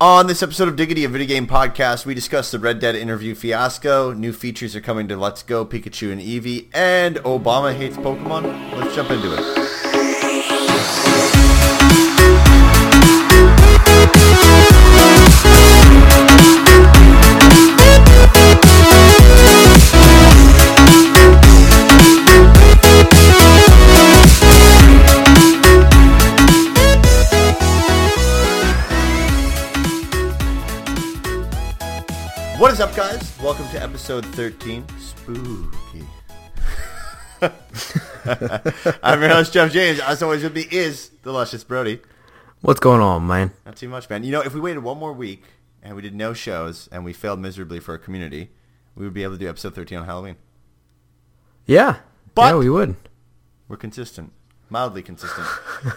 On this episode of Diggity, a video game podcast, we discuss the Red Dead interview fiasco, new features are coming to Let's Go, Pikachu and Eevee, and Obama hates Pokemon. Let's jump into it. What is up, guys? Welcome to episode 13. Spooky. I'm your host, Jeff James. As always with me is the luscious Brody. What's going on, man? Not too much, man. You know, if we waited one more week and we did no shows and we failed miserably for our community, we would be able to do episode 13 on Halloween. Yeah. But- yeah, we would. We're consistent. Mildly consistent.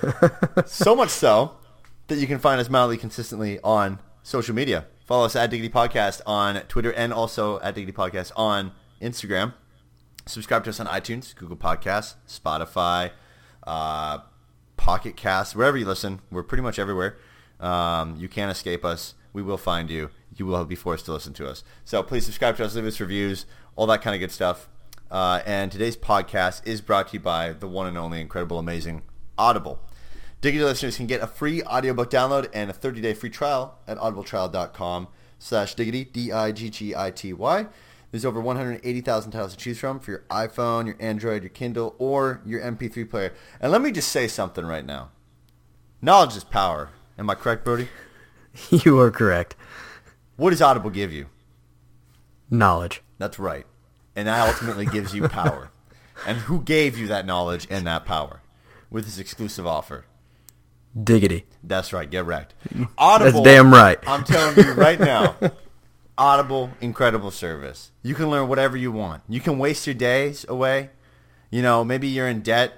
so much so that you can find us mildly consistently on social media. Follow us at Diggity Podcast on Twitter and also at Diggity Podcast on Instagram. Subscribe to us on iTunes, Google Podcasts, Spotify, uh, Pocket Cast, wherever you listen. We're pretty much everywhere. Um, you can't escape us. We will find you. You will be forced to listen to us. So please subscribe to us, leave us reviews, all that kind of good stuff. Uh, and today's podcast is brought to you by the one and only incredible, amazing Audible. Diggity listeners can get a free audiobook download and a 30-day free trial at audibletrial.com slash diggity, D-I-G-G-I-T-Y. There's over 180,000 titles to choose from for your iPhone, your Android, your Kindle, or your MP3 player. And let me just say something right now. Knowledge is power. Am I correct, Brody? You are correct. What does Audible give you? Knowledge. That's right. And that ultimately gives you power. And who gave you that knowledge and that power with this exclusive offer? Diggity. That's right. Get wrecked. Audible. That's damn right. I'm telling you right now. Audible, incredible service. You can learn whatever you want. You can waste your days away. You know, maybe you're in debt.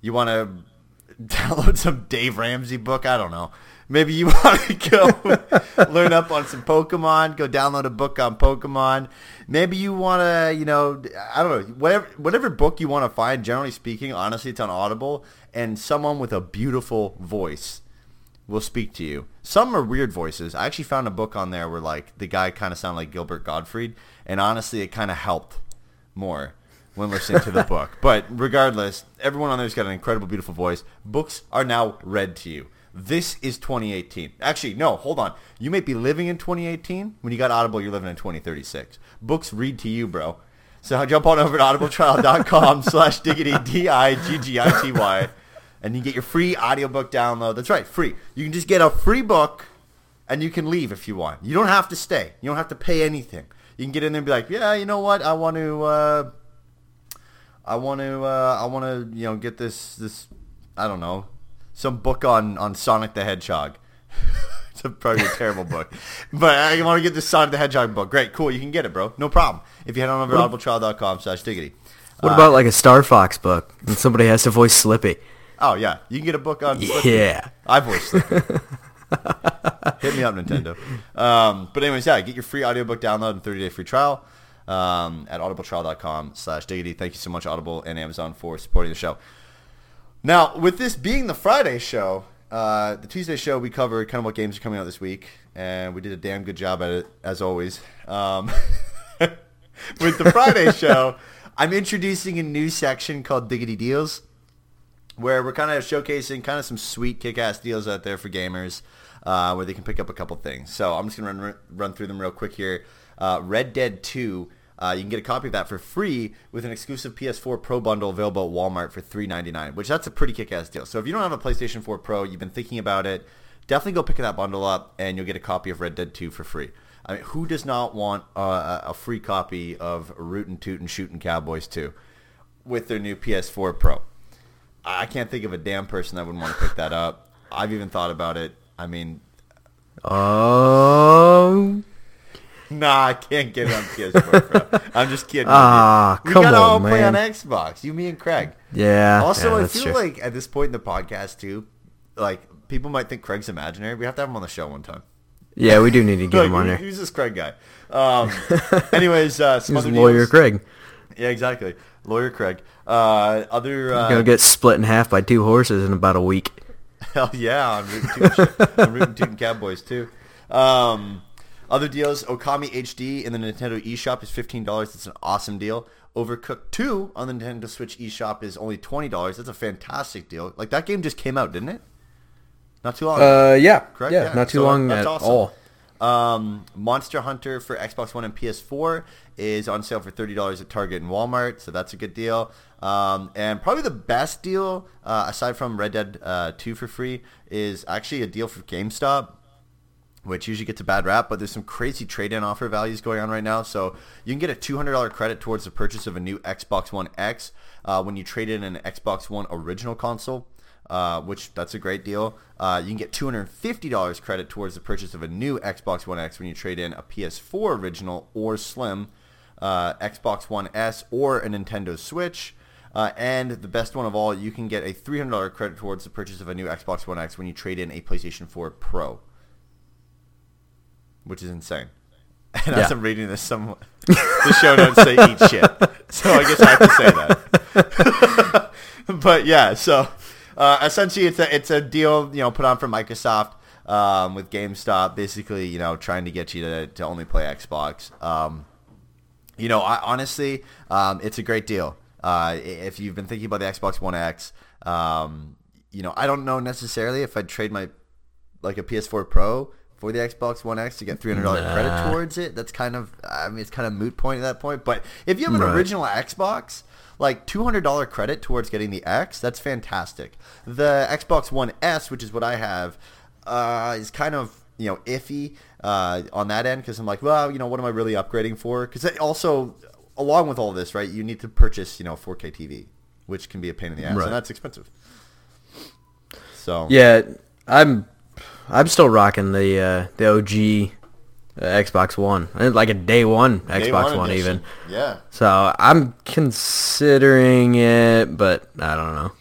You want to download some Dave Ramsey book. I don't know. Maybe you want to go learn up on some Pokemon. Go download a book on Pokemon. Maybe you want to, you know, I don't know, whatever whatever book you want to find. Generally speaking, honestly, it's on Audible, and someone with a beautiful voice will speak to you. Some are weird voices. I actually found a book on there where like the guy kind of sounded like Gilbert Gottfried, and honestly, it kind of helped more when listening to the book. But regardless, everyone on there's got an incredible, beautiful voice. Books are now read to you. This is 2018. Actually, no, hold on. You may be living in 2018. When you got Audible, you're living in 2036. Books read to you, bro. So jump on over to audibletrial.com slash diggity, D-I-G-G-I-T-Y, and you get your free audiobook download. That's right, free. You can just get a free book, and you can leave if you want. You don't have to stay. You don't have to pay anything. You can get in there and be like, yeah, you know what? I want to, uh, I want to, uh, I want to, you know, get this, this, I don't know, some book on, on Sonic the Hedgehog. it's a probably a terrible book, but I want to get this Sonic the Hedgehog book. Great, cool, you can get it, bro. No problem. If you head on over to audibletrial.com slash diggity. What about like a Star Fox book and somebody has to voice Slippy? Oh yeah, you can get a book on. Yeah. I voiced Slippy. Hit me up, Nintendo. Um, but anyways, yeah, get your free audiobook download and 30 day free trial um, at audibletrial.com slash diggity. Thank you so much, Audible and Amazon, for supporting the show. Now, with this being the Friday show, uh, the Tuesday show, we covered kind of what games are coming out this week, and we did a damn good job at it, as always. Um, with the Friday show, I'm introducing a new section called Diggity Deals where we're kind of showcasing kind of some sweet kick-ass deals out there for gamers uh, where they can pick up a couple things. So I'm just going to run, run through them real quick here. Uh, Red Dead 2, uh, you can get a copy of that for free with an exclusive PS4 Pro bundle available at Walmart for $3.99, which that's a pretty kick-ass deal. So if you don't have a PlayStation 4 Pro, you've been thinking about it, definitely go pick that bundle up and you'll get a copy of Red Dead 2 for free. I mean, who does not want uh, a free copy of Rootin' Tootin' Shootin' Cowboys 2 with their new PS4 Pro? I can't think of a damn person that wouldn't want to pick that up. I've even thought about it. I mean, Oh. nah, I can't get it on PS4 Pro. I'm just kidding. Ah, we come gotta all on, play on. Xbox. You, me, and Craig. Yeah. Also, yeah, I feel true. like at this point in the podcast too, like people might think Craig's imaginary. We have to have him on the show one time. Yeah, we do need to get Like, him on there. Who's this Craig guy? Um, anyways, uh, some lawyer deals. Craig. Yeah, exactly. Lawyer Craig. Uh, other uh, Gonna get split in half by two horses in about a week. Hell yeah, on Rootin' Tootin', on Rootin' Tootin' Cowboys too. Um, other deals, Okami HD in the Nintendo eShop is $15. It's an awesome deal. Overcooked 2 on the Nintendo Switch eShop is only $20. That's a fantastic deal. Like, that game just came out, didn't it? Not too long ago. Uh, yeah, Correct? yeah, not too So long that's at awesome. all. Um, Monster Hunter for Xbox One and PS4 is on sale for thirty dollars at Target and Walmart, so that's a good deal. Um, and probably the best deal, uh, aside from Red Dead uh, Two for free, is actually a deal for GameStop which usually gets a bad rap, but there's some crazy trade-in offer values going on right now. So you can get a $200 credit towards the purchase of a new Xbox One X uh, when you trade in an Xbox One original console, uh, which that's a great deal. Uh, you can get $250 credit towards the purchase of a new Xbox One X when you trade in a PS4 original or Slim, uh, Xbox One S, or a Nintendo Switch. Uh, and the best one of all, you can get a $300 credit towards the purchase of a new Xbox One X when you trade in a PlayStation 4 Pro which is insane. And as I'm reading this, some the show notes say eat shit, so I guess I have to say that. but yeah, so uh, essentially, it's a it's a deal you know put on for Microsoft um, with GameStop, basically you know trying to get you to, to only play Xbox. Um, you know, I, honestly, um, it's a great deal. Uh, if you've been thinking about the Xbox One X, um, you know, I don't know necessarily if I'd trade my like a PS4 Pro for the Xbox One X to get three hundred dollars credit towards it. That's kind of, I mean, it's kind of moot point at that point. But if you have an Right. original Xbox, like two hundred dollar credit towards getting the X, that's fantastic. The Xbox One S, which is what I have, uh, is kind of you know iffy uh, on that end because I'm like, well, you know, what am I really upgrading for? Because also, along with all this, right, you need to purchase you know 4K TV, which can be a pain in the ass, Right. and that's expensive. So Yeah, I'm I'm still rocking the uh, the OG uh, Xbox One, And like a day one Day Xbox One, edition. even. Yeah, So I'm considering it, but I don't know.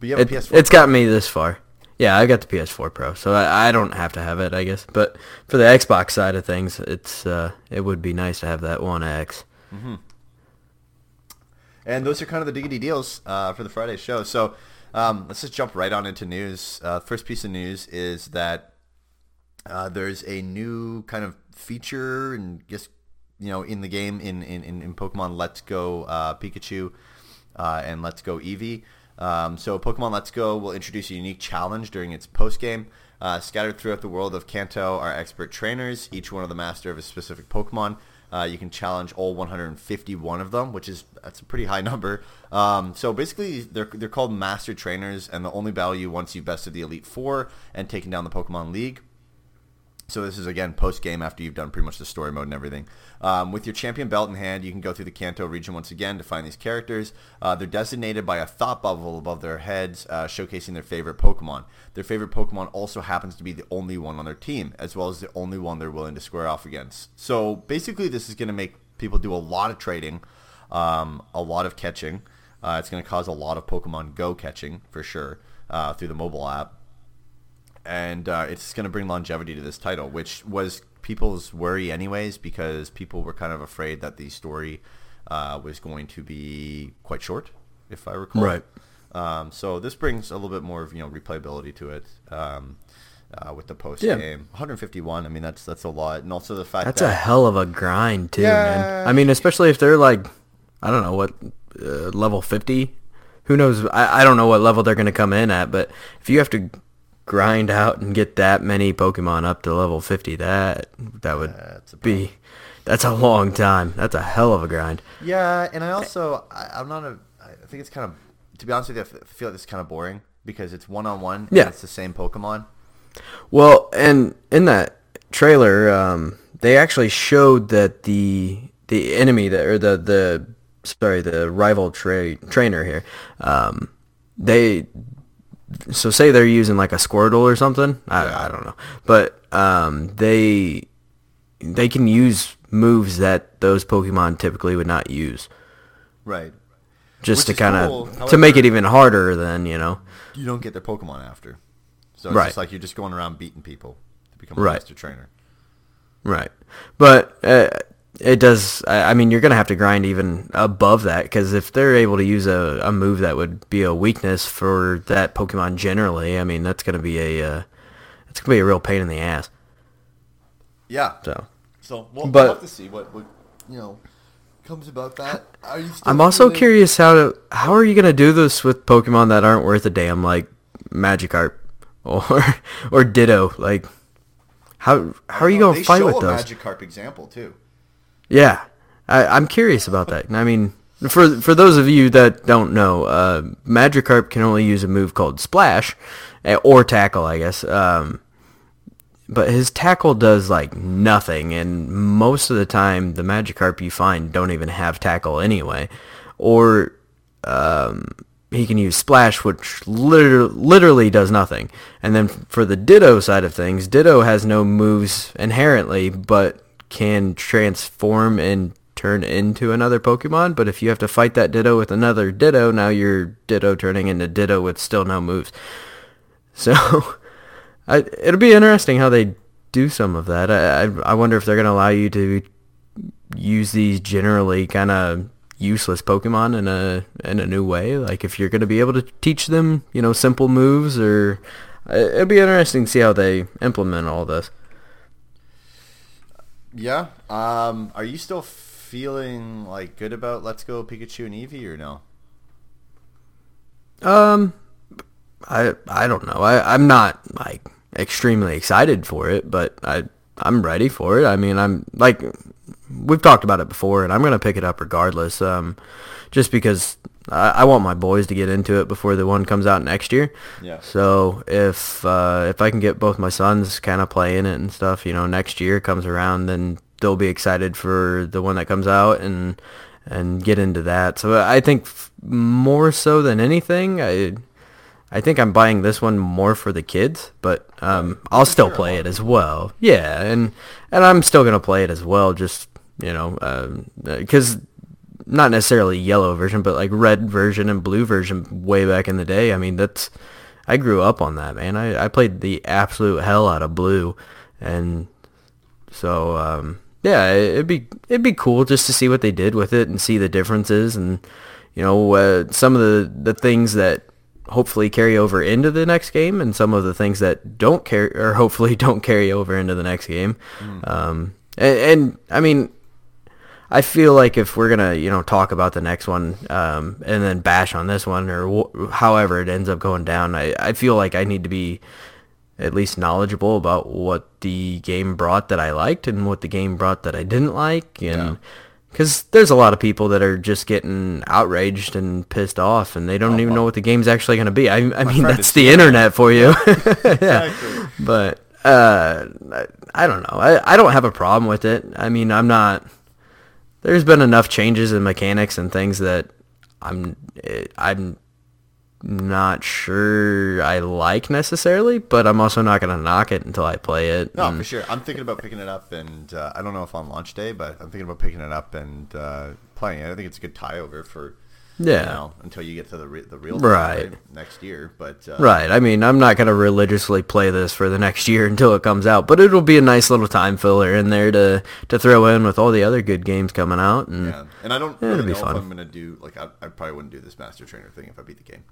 but you have It, a PS4. it's got me this far. Yeah, I got the PS4 Pro, so I, I don't have to have it, I guess. But for the Xbox side of things, it's uh, it would be nice to have that One X. And those are kind of the diggity deals uh, for the Friday show. So um, let's just jump right on into news. Uh, first piece of news is that uh, there's a new kind of feature and just you know in the game in in, in, Pokemon Let's Go uh, Pikachu uh, and Let's Go Eevee. Um, so Pokemon Let's Go will introduce a unique challenge during its post game. Uh, scattered throughout the world of Kanto are expert trainers, each one of the master of a specific Pokemon. Uh, you can challenge all 151 of them, which is that's a pretty high number. Um, so basically, they're they're called master trainers, and they'll only battle you once you've bested the Elite Four and taken down the Pokemon League. So this is again post game after you've done pretty much the story mode and everything. Um, with your champion belt in hand, you can go through the Kanto region once again to find these characters. Uh, they're designated by a thought bubble above their heads, uh, showcasing their favorite Pokemon. Their favorite Pokemon also happens to be the only one on their team, as well as the only one they're willing to square off against. So basically, this is going to make people do a lot of trading, um, a lot of catching. Uh, it's going to cause a lot of Pokemon Go catching for sure uh, through the mobile app and uh, it's going to bring longevity to this title, which was people's worry anyways, because people were kind of afraid that the story uh, was going to be quite short, if I recall. Right. Um, so this brings a little bit more of you know replayability to it um, uh, with the post game. Yeah. game. 151. I mean that's that's a lot, and also the fact That's that a hell of a grind too, Yeah. man. I mean, especially if they're like, I don't know what uh, level fifty. Who knows? I, I don't know what level they're gonna come in at, but if you have to grind out and get that many Pokemon up to level fifty, that that would That's be that's a long time. That's a hell of a grind. Yeah, and I also I, I'm not a. I think it's kind of to be honest with you, I feel like this is kind of boring because it's one on one. Yeah. it's the same Pokemon. Well, and in that trailer, um, they actually showed that the the enemy that or the the sorry the rival tra- trainer here, um, they so say they're using like a Squirtle or something. I, I don't know, but um, they they can use moves that those Pokemon typically would not use, Right. just Which to kind of cool. to make it even harder. Than you know, You don't get their Pokemon after, so it's Right. just like you're just going around beating people to become a Right. master trainer. Right. But uh, it does. I I mean, you're gonna have to grind even above that because if they're able to use a, a move that would be a weakness for that Pokemon generally, I mean, that's gonna be a uh, it's gonna be a real pain in the ass. Yeah. So So we'll, But- we'll have to see what, what you know comes about that. Are you still I'm also feeling- curious how to how are you gonna do this with Pokemon that aren't worth a damn, like Magikarp or or Ditto? Like how how are you Well, gonna fight with a those? Magikarp example too. Yeah, I, I'm curious about that. I mean, for for those of you that don't know, uh, Magikarp can only use a move called Splash, eh, or Tackle, I guess. Um, but his tackle does like nothing, and most of the time, the Magikarp you find don't even have tackle anyway, or um, he can use Splash, which literally, literally does nothing. And then for the Ditto side of things, Ditto has no moves inherently, but can transform and turn into another Pokemon. But if you have to fight that Ditto with another Ditto, now you're Ditto turning into Ditto with still no moves. So I, it'll be interesting how they do some of that. I, I, wonder if they're going to allow you to use these generally kind of useless Pokemon in a in a new way. Like if you're going to be able to teach them, you know, simple moves, or uh, it'll be interesting to see how they implement all this. Yeah. Um, are you still feeling like good about Let's Go Pikachu and Eevee or no? Um, I I don't know. I I'm not like extremely excited for it, but I I'm ready for it. I mean, I'm like we've talked about it before, and I'm gonna pick it up regardless. Um, just because I, I want my boys to get into it before the one comes out next year. Yeah. So if uh, if I can get both my sons kind of playing it and stuff, you know, next year comes around, then they'll be excited for the one that comes out and and get into that. So I think f- more so than anything, I I think I'm buying this one more for the kids, but um, I'll still sure, play it as well. Yeah, and and I'm still gonna play it as well. Just you know, because not necessarily yellow version, but like red version and blue version way back in the day. I mean, that's I grew up on that, man. I, I played the absolute hell out of blue, and so um, yeah, it- it'd be it'd be cool just to see what they did with it and see the differences and you know uh, some of the the things that hopefully carry over into the next game and some of the things that don't carry or hopefully don't carry over into the next game. Um, and, and I mean, I feel like if we're gonna, you know, talk about the next one um, and then bash on this one or wh- however it ends up going down, I, I feel like I need to be at least knowledgeable about what the game brought that I liked and what the game brought that I didn't like, and because there's a lot of people that are just getting outraged and pissed off, and they don't even know what the game's actually going to be. I, I mean, that's the internet for you. yeah, Exactly. but uh, I, I don't know. I, I don't have a problem with it. I mean, I'm not. There's been enough changes in mechanics and things that I'm I'm not sure I like necessarily, but I'm also not gonna knock it until I play it. No, and- for sure. I'm thinking about picking it up, and uh, I don't know if on launch day, but I'm thinking about picking it up and uh, playing it. I think it's a good tie over for Yeah. you know, until you get to the re- the real Right. time, next year. But uh, Right. I mean, I'm not gonna religiously play this for the next year until it comes out, but it'll be a nice little time filler in there to to throw in with all the other good games coming out. And yeah, and I don't Yeah, really be know if I'm gonna do like I, I probably wouldn't do this Master Trainer thing if I beat the game.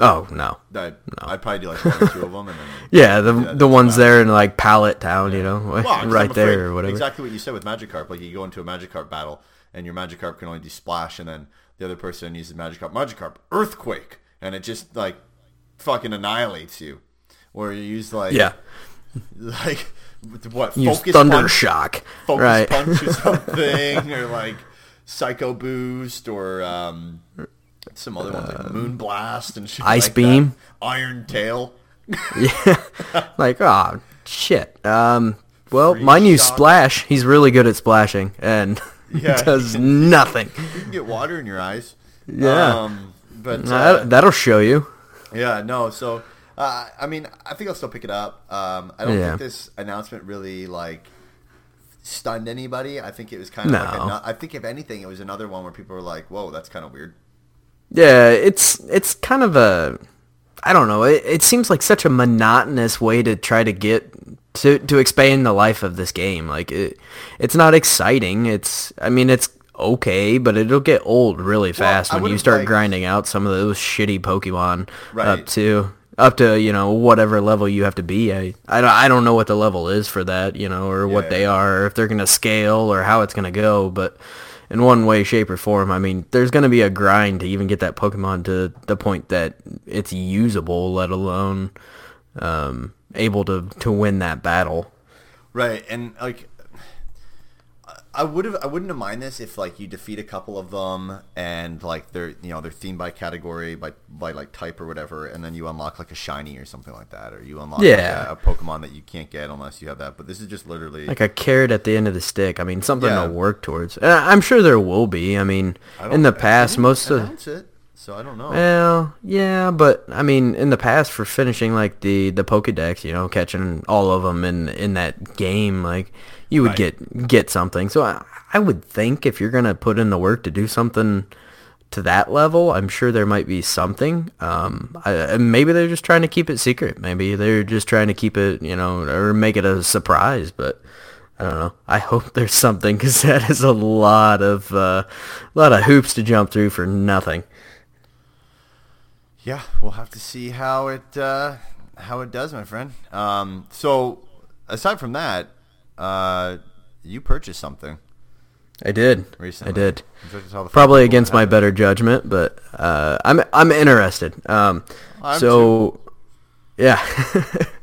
oh no. I'd, I'd probably do like one or two of them, and then Yeah, the Yeah, the ones there in like Pallet Town, you know, Well, right there or whatever. Exactly what you said with Magikarp. Like you go into a Magikarp battle, and your Magikarp can only do splash, and then the other person uses Magikarp, Magikarp Earthquake, and it just like fucking annihilates you. Or you use like Yeah. like what Use focus Thunder punch, Shock. focus right. punch or something, or like Psycho Boost, or um, some other ones like Moon Blast and shit. Uh, Ice like that. Beam. Iron Tail. yeah. like, oh shit. Um well, mine use shock. splash. He's really good at splashing and Yeah. does nothing. You can get water in your eyes. Yeah. Um, but uh, that, that'll show you. yeah, no. So uh, I mean, I think I'll still pick it up. Um, I don't Yeah. think this announcement really like stunned anybody. I think it was kind of like No. a, I think if anything, it was another one where people were like, "Whoa, that's kind of weird." Yeah, it's it's kind of a I don't know. It, it seems like such a monotonous way to try to get to to expand the life of this game. Like it it's not exciting. It's I mean it's okay, but it'll get old really fast I when you start liked- grinding out some of those shitty Pokemon Right. up too. up to you know whatever level you have to be. I I don't, I don't know what the level is for that, you know, or what they yeah. are, or if they're gonna scale, or how it's gonna go. But in one way, shape, or form, I mean, there's gonna be a grind to even get that Pokemon to the point that it's usable, let alone um, able to to win that battle. Right, and like, I would have, I wouldn't have mind this if like you defeat a couple of them and like they're, you know, they're themed by category, by by like type or whatever, and then you unlock like a shiny or something like that, or you unlock like, Yeah. a, a Pokemon that you can't get unless you have that. But this is just literally Like a carrot at the end of the stick. I mean, something Yeah. to work towards. And I'm sure there will be. I mean, I in the past, most of it, so I don't know. Well, yeah, but I mean, in the past, for finishing like the the Pokedex, you know, catching all of them in in that game, like you would Right. get get something. So I, I would think if you're gonna put in the work to do something to that level, I'm sure there might be something. Um, I, maybe they're just trying to keep it secret. Maybe they're just trying to keep it, you know, or make it a surprise. But I don't know. I hope there's something because that is a lot of uh, a lot of hoops to jump through for nothing. Yeah, we'll have to see how it uh, how it does, my friend. Um, so aside from that, uh, you purchased something I did. recently. I did. Would you like to tell the Probably against my better judgment, but uh, I'm I'm interested. Um, I'm so yeah,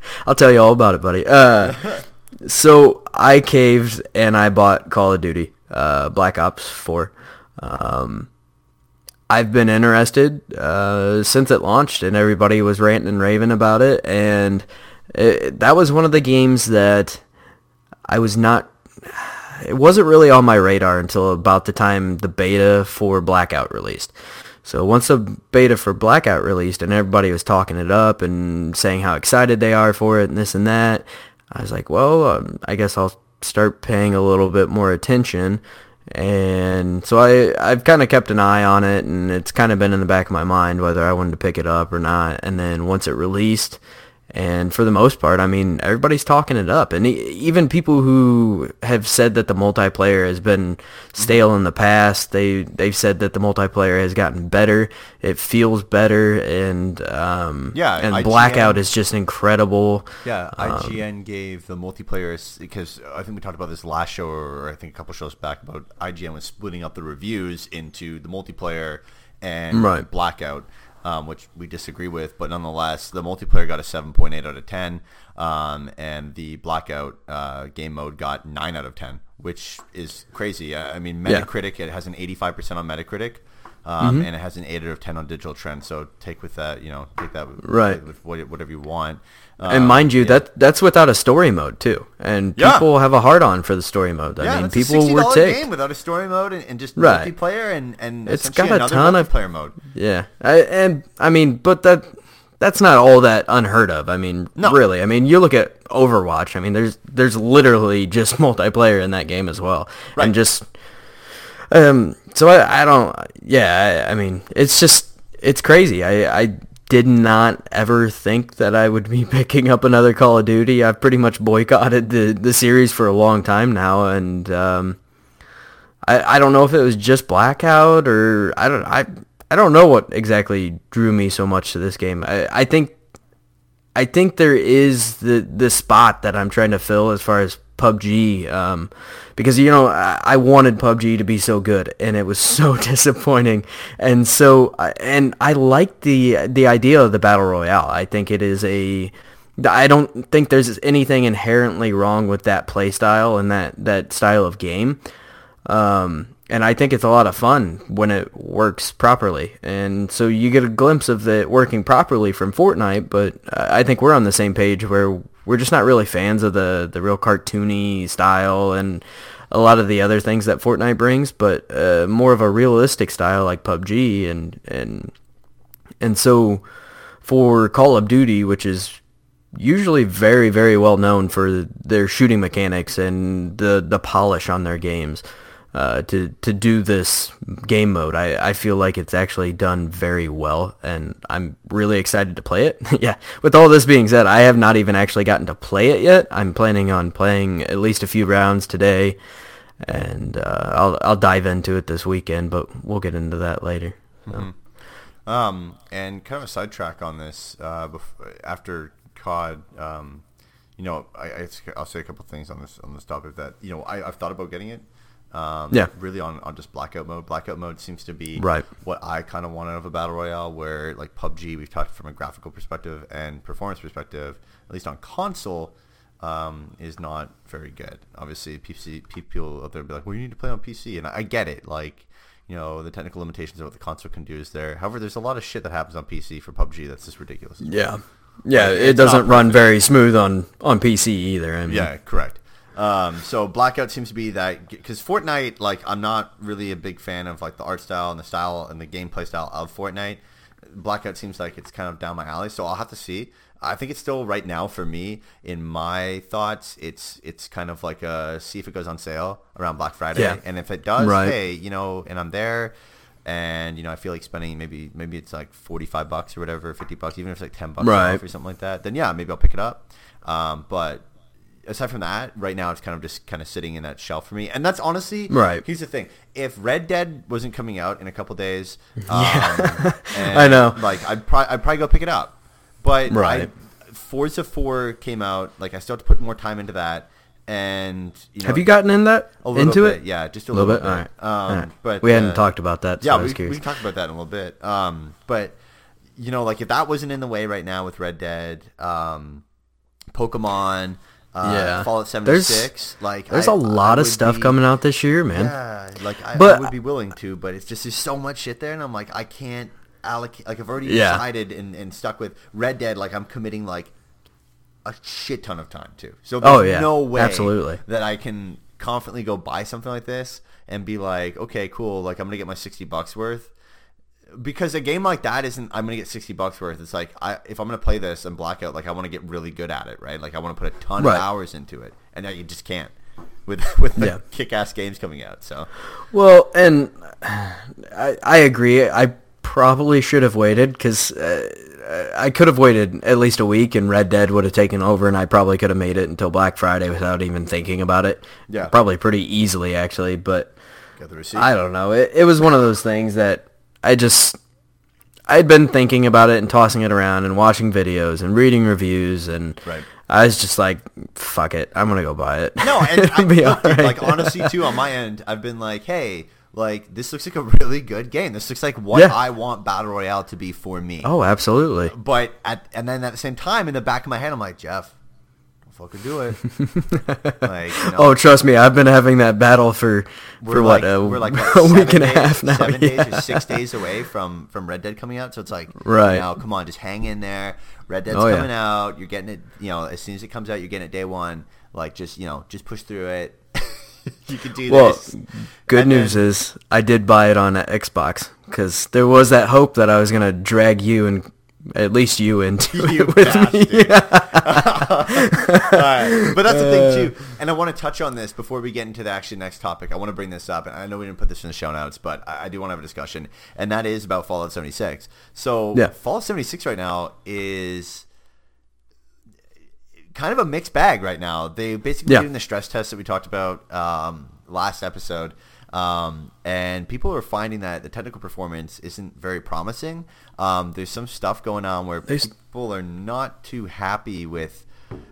I'll tell you all about it, buddy. Uh, so I caved and I bought Call of Duty, uh, Black Ops Four. Um, I've been interested uh, since it launched, and everybody was ranting and raving about it, and it, that was one of the games that I was not it wasn't really on my radar until about the time the beta for Blackout released. So once the beta for Blackout released and everybody was talking it up and saying how excited they are for it and this and that, I was like, well, um, I guess I'll start paying a little bit more attention. And so I, I've kind of kept an eye on it and it's kind of been in the back of my mind whether I wanted to pick it up or not. And then once it released, and for the most part, I mean, everybody's talking it up. And even people who have said that the multiplayer has been stale in the past, they, they've said that the multiplayer has gotten better. It feels better. And, um, Yeah, and IGN Blackout is just incredible. Yeah, Um, IGN gave the multiplayer because I think we talked about this last show or I think a couple shows back about IGN was splitting up the reviews into the multiplayer and Right. Blackout, um, which we disagree with, but nonetheless, the multiplayer got a 7.8 out of 10, um, and the Blackout uh, game mode got 9 out of 10, which is crazy. Uh, I mean, Yeah. Metacritic it has an 85% on Metacritic. Um, Mm-hmm. And it has an 8 out of 10 on Digital Trends, so take with that, you know, take that Right. with whatever you want. and Um, mind you, yeah. that that's without a story mode too. And Yeah. people have a hard on for the story mode. I yeah, mean, people a were ticked. game without a story mode and, and just Right. multiplayer and and It's got a ton of- multiplayer mode. Yeah, I, and I mean, but that that's not all that unheard of. I mean, No. really. I mean, you look at Overwatch. I mean, there's there's literally just multiplayer in that game as well, Right. and just um. So I I don't. Yeah, I, I mean, it's just it's crazy. I I did not ever think that I would be picking up another Call of Duty. I've pretty much boycotted the the series for a long time now, and um. I, I don't know if it was just blackout or I don't I I don't know what exactly drew me so much to this game. I, I think I think there is the the spot that I'm trying to fill as far as PUBG um, because you know I, I wanted PUBG to be so good and it was so disappointing and so and I like the the idea of the battle royale. I think it is a I don't think there's anything inherently wrong with that play style and that that style of game. Um, and I think it's a lot of fun when it works properly. And so you get a glimpse of it working properly from Fortnite, but uh, I think we're on the same page where we're just not really fans of the, the real cartoony style and a lot of the other things that Fortnite brings, but uh, more of a realistic style like PUBG and and and so for Call of Duty, which is usually very very well known for their shooting mechanics and the the polish on their games. Uh, to to do this game mode, I, I feel like it's actually done very well, and I'm really excited to play it. yeah. With all this being said, I have not even actually gotten to play it yet. I'm planning on playing at least a few rounds today, and uh, I'll I'll dive into it this weekend, but we'll get into that later. So. Um, and kind of a sidetrack on this. Uh, bef- after COD, um, you know, I, I I'll say a couple things on this on this topic that you know I, I've thought about getting it. Um, Yeah. Really on, on just blackout mode. Blackout mode seems to be Right. what I kind of want out of a battle royale, where like PUBG, we've talked from a graphical perspective and performance perspective, at least on console, um, is not very good. Obviously, PC people out there be like, "Well, you need to play on PC," and I get it. Like, you know, the technical limitations of what the console can do is there. However, there's a lot of shit that happens on PC for PUBG that's just ridiculous. Yeah. Yeah, Like, it doesn't run very smooth on, on PC either. I mean, Yeah, correct. Um, so Blackout seems to be that because Fortnite, like, I'm not really a big fan of like the art style and the style and the gameplay style of Fortnite. Blackout seems like it's kind of down my alley, so I'll have to see. I think it's still right now for me. In my thoughts, it's it's kind of like a see if it goes on sale around Black Friday, Yeah. and if it does, Right. hey, you know, and I'm there, and you know, I feel like spending maybe maybe it's like 45 bucks or whatever, 50 bucks, even if it's like 10 bucks Right. off or something like that. Then yeah, maybe I'll pick it up. Um, but aside from that, right now it's kind of just kind of sitting in that shelf for me. And that's honestly Right. Here's the thing: if Red Dead wasn't coming out in a couple days, um, and, I know. Like I'd probably I'd probably go pick it up. But Right. I, Forza Four came out. Like I still have to put more time into that. And you know, Have you gotten in that a little into bit, it? Yeah, just a little little, bit. All right. Um, All right. But we hadn't uh, talked about that. So yeah, I was we, we curious. can talk about that in a little bit. Um, but you know, like if that wasn't in the way right now with Red Dead, um, Pokemon, uh, Yeah. Fallout There's- 76, like There's a a lot of stuff coming out this year, man. Yeah, like I, But- I would be willing to, but it's just there's so much shit there, and I'm like I can't allocate. Like I've already Yeah. decided and, and stuck with Red Dead. Like I'm committing like a shit ton of time to. So there's Oh, yeah. no way Absolutely. that I can confidently go buy something like this and be like, okay, cool, like I'm gonna get my sixty bucks worth. Because a game like that isn't I'm gonna get sixty bucks worth. It's like I if I'm gonna play this and blackout, like I want to get really good at it, right? Like I want to put a ton Right. of hours into it, and now you just can't with with the Yeah. kick-ass games coming out. So Well, and I, I agree. I probably should have waited because uh, I could have waited at least a week, and Red Dead would have taken over, and I probably could have made it until Black Friday without even thinking about it. Yeah. probably pretty easily actually. But got the receipt. I don't know. It, it was one of those things that I just I'd been thinking about it and tossing it around and watching videos and reading reviews and Right. I was just like, fuck it, I'm gonna go buy it. No, and I, be look, dude, like honestly too, on my end, I've been like, hey, like this looks like a really good game. This looks like what Yeah. I want Battle Royale to be for me. oh, absolutely. But at and then at the same time, in the back of my head, I'm like, Jeff, fucking do it. like, you know, Oh, trust me, I've been having that battle for for like, what a, we're like a week and a half now. seven yeah. days or six days away from from Red Dead coming out. So it's like, Right. now, come on, just hang in there. Red Dead's Oh, yeah. coming out. You're getting it. You know, as soon as it comes out, you're getting it day one. Like, just you know, just push through it. you can do Well, this. good And news then- is I did buy it on Xbox because there was that hope that I was gonna drag you and at least you into You it with me. Alright, But that's the thing too, and I want to touch on this before we get into the actually next topic. I want to bring this up, and I know we didn't put this in the show notes, but I, I do want to have a discussion, and that is about Fallout 76. So Yeah. Fallout 76 right now is kind of a mixed bag right now. They basically Yeah. doing the stress test that we talked about um, last episode, um, and people are finding that the technical performance isn't very promising. Um, there's some stuff going on where There's- people are not too happy with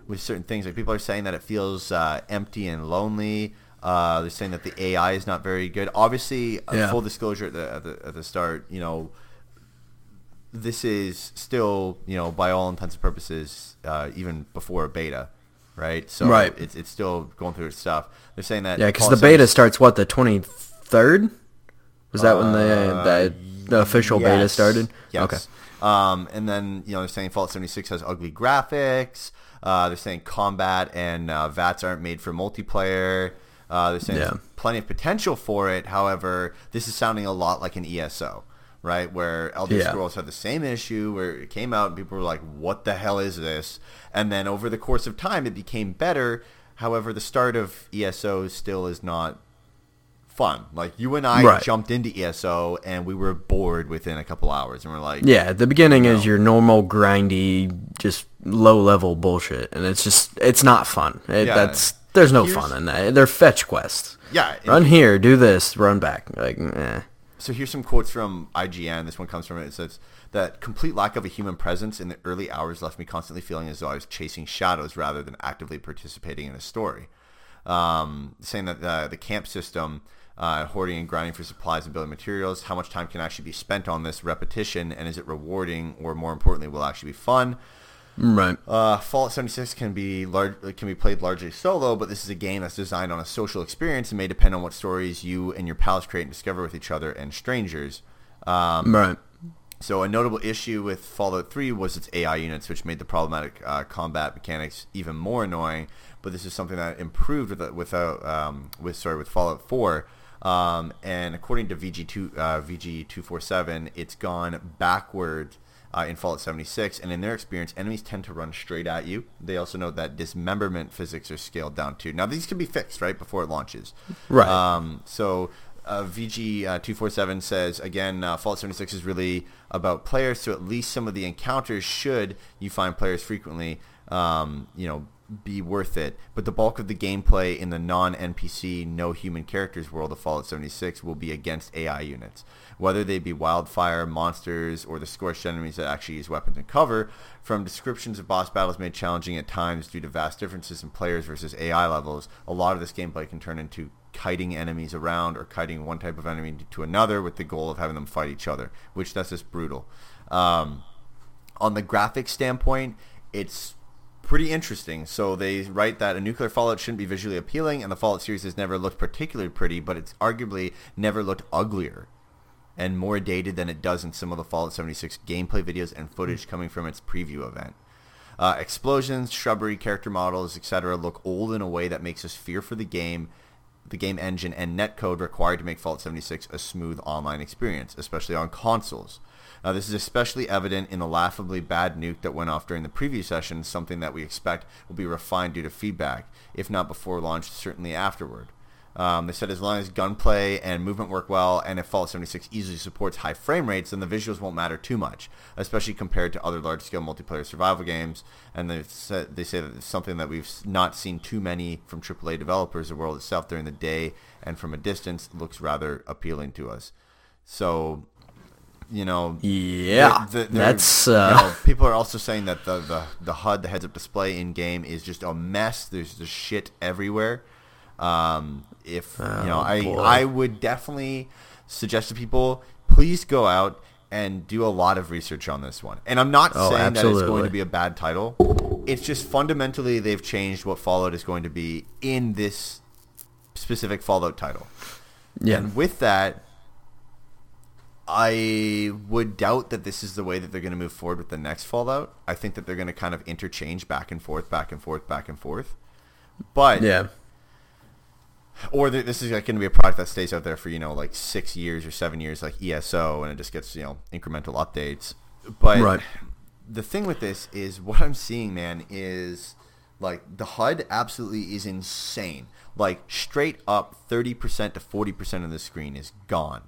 with certain things. Like people are saying that it feels uh, empty and lonely. Uh, they're saying that the AI is not very good. Obviously, uh, Yeah. full disclosure at the, at the at the start, you know, this is still, you know, by all intents and purposes, uh, even before a beta, right? So Right. it's it's still going through its stuff. They're saying that Yeah, because the beta starts what the twenty third. Was that when the uh, the, the official beta started? Yes. Okay. Um, and then you know they're saying Fallout 76 has ugly graphics. Uh, they're saying combat and uh, VATS aren't made for multiplayer. Uh, they're saying Yeah. there's plenty of potential for it. However, this is sounding a lot like an ESO, right? Where Elder Yeah. Scrolls had the same issue where it came out and people were like, "What the hell is this?" And then over the course of time, it became better. However, the start of ESO still is not fun. Like you and I Right. jumped into ESO and we were bored within a couple hours, and we're like, Yeah, the beginning No. is your normal grindy, just low level bullshit, and it's just it's not fun. It, Yeah. That's there's no Here's- fun in that. They're fetch quests. yeah." Run here, do this, run back. Like, eh. So here's some quotes from IGN. This one comes from it. It says that complete lack of a human presence in the early hours left me constantly feeling as though I was chasing shadows rather than actively participating in a story. Um, saying that the, the camp system, uh, hoarding and grinding for supplies and building materials, how much time can actually be spent on this repetition, and is it rewarding, or more importantly, will actually be fun? Right. Uh, Fallout 76 can be large, can be played largely solo, but this is a game that's designed on a social experience and may depend on what stories you and your pals create and discover with each other and strangers. Um, Right. so a notable issue with Fallout 3 was its AI units, which made the problematic uh, combat mechanics even more annoying. But this is something that improved with without um, with sorry with Fallout 4. Um, and according to VG2 uh, VG247, it's gone backward uh, in Fallout 76, and in their experience, enemies tend to run straight at you. They also note that dismemberment physics are scaled down too. Now these can be fixed right before it launches. Right. Um, so uh, VG247 says, again, uh, Fallout 76 is really about players, so at least some of the encounters, should you find players frequently, um, you know, be worth it. But the bulk of the gameplay in the non-NPC, no human characters world of Fallout 76 will be against AI units. Whether they be wildfire, monsters, or the scorched enemies that actually use weapons and cover, from descriptions of boss battles made challenging at times due to vast differences in players versus AI levels, a lot of this gameplay can turn into kiting enemies around or kiting one type of enemy to another with the goal of having them fight each other, which that's just brutal. Um, on the graphics standpoint, it's pretty interesting. So they write that a nuclear Fallout shouldn't be visually appealing, and the Fallout series has never looked particularly pretty, but it's arguably never looked uglier and more dated than it does in some of the Fallout 76 gameplay videos and footage coming from its preview event. Uh, explosions, shrubbery, character models, etc. look old in a way that makes us fear for the game, the game engine, and netcode required to make Fallout 76 a smooth online experience, especially on consoles. Now, this is especially evident in the laughably bad nuke that went off during the preview session, something that we expect will be refined due to feedback, if not before launch, certainly afterward. Um, they said as long as gunplay and movement work well, and if Fallout 76 easily supports high frame rates, then the visuals won't matter too much, especially compared to other large-scale multiplayer survival games. And they said they say that it's something that we've not seen too many from AAA developers. The world itself during the day and from a distance looks rather appealing to us. So, you know, Yeah. That's you uh, know, people are also saying that the, the, the HUD, the heads-up display in game, is just a mess. There's just shit everywhere. Um, if you know, Oh, I boy. I would definitely suggest to people, please go out and do a lot of research on this one. And I'm not Oh, saying that it's going to be a bad title. It's just fundamentally they've changed what Fallout is going to be in this specific Fallout title. yeah. And with that, I would doubt that this is the way that they're going to move forward with the next Fallout. I think that they're going to kind of interchange back and forth, back and forth, back and forth. But yeah. Or th- this is like going to be a product that stays out there for you know like six years or seven years, like ESO, and it just gets you know incremental updates. But Right. the thing with this is what I'm seeing, man, is like the HUD absolutely is insane. Like straight up, thirty percent to forty percent of the screen is gone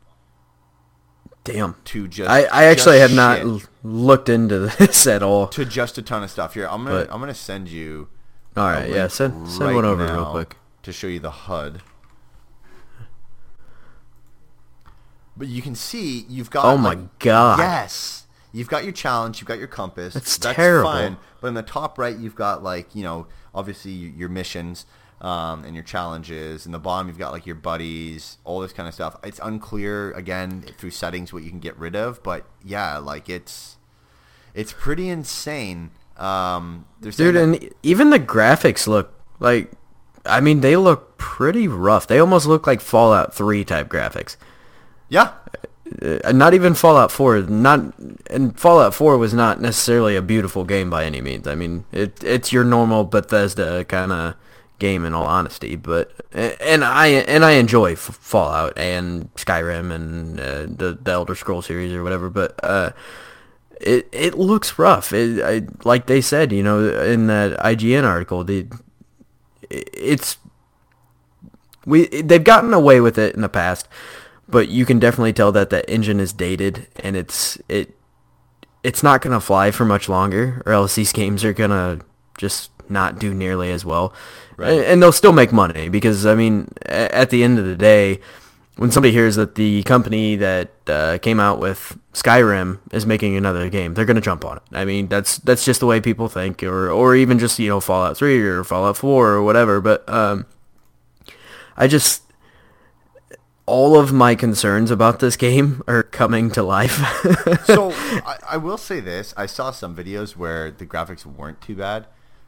Damn. to just. I, I actually just have not shit. l- looked into this at all. to just a ton of stuff. Here, I'm gonna But- I'm gonna send you. All right, yeah, send send right one over real quick. To show you the HUD. But you can see you've got. Oh my like- God. Yes, you've got your challenge. You've got your compass. That's That's terrible. Fine. But in the top right, you've got like you know obviously your missions um, and your challenges. In the bottom, you've got like your buddies, all this kind of stuff. It's unclear again through settings what you can get rid of. But yeah, like it's it's pretty insane. Um, Dude, and even the graphics look like I mean, they look pretty rough. They almost look like Fallout 3 type graphics. yeah, Uh, not even Fallout 4. Not and Fallout 4 was not necessarily a beautiful game by any means. I mean, it it's your normal Bethesda kind of game in all honesty, but and I and I enjoy F- Fallout and Skyrim and uh, the the Elder Scroll series or whatever, but uh it it looks rough. It, I, like they said, you know, in that IGN article, the it's we they've gotten away with it in the past, but you can definitely tell that the engine is dated and it's it it's not gonna fly for much longer, or else these games are gonna just not do nearly as well, Right. and, and they'll still make money because I mean, at the end of the day, when somebody hears that the company that uh, came out with Skyrim is making another game, they're gonna jump on it. I mean, that's that's just the way people think, or or even just you know Fallout Three or Fallout Four or whatever. But um, I just all of my concerns about this game are coming to life. so I, I, will say this: I saw some videos where the graphics weren't too bad.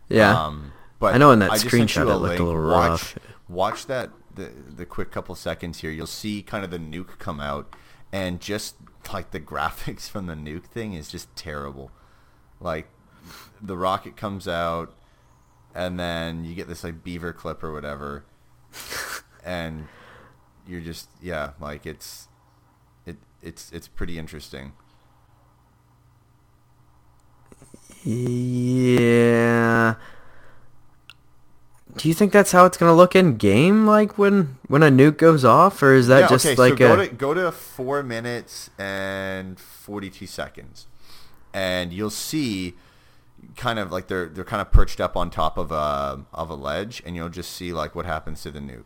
Yeah, um, but I know in that screenshot it looked a little watch, rough. Watch that the the quick couple seconds here, you'll see kind of the nuke come out, and just like the graphics from the nuke thing is just terrible. Like the rocket comes out, and then you get this like beaver clip or whatever, and you're just yeah, like it's it it's it's pretty interesting. Yeah. Do you think that's how it's gonna look in game, like when when a nuke goes off, or is that yeah, just okay, like so a... go to go to four minutes and forty two seconds, and you'll see kind of like they're they're kind of perched up on top of a of a ledge, and you'll just see like what happens to the nuke.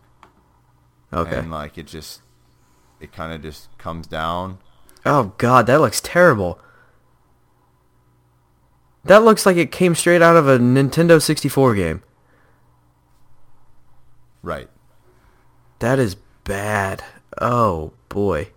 Okay. And like it just it kind of just comes down. Oh god, that looks terrible. That looks like it came straight out of a Nintendo 64 game. Right. That is bad. Oh boy.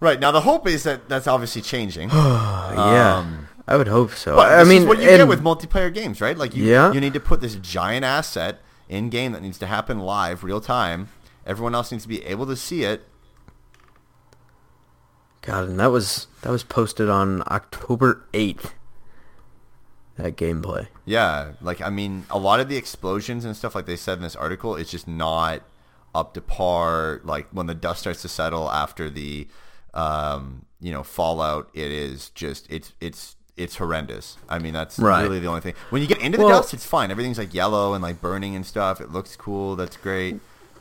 Right now, the hope is that that's obviously changing. yeah, um, I would hope so. But I mean, what you and, get with multiplayer games, right? Like, you, yeah. you need to put this giant asset in game that needs to happen live, real time. Everyone else needs to be able to see it. God, and that was that was posted on October eighth that gameplay. Yeah, like I mean, a lot of the explosions and stuff, like they said in this article, it's just not up to par. Like when the dust starts to settle after the, um, you know, fallout, it is just it's it's it's horrendous. I mean, that's right. really the only thing. When you get into the well, dust, it's fine. Everything's like yellow and like burning and stuff. It looks cool. That's great.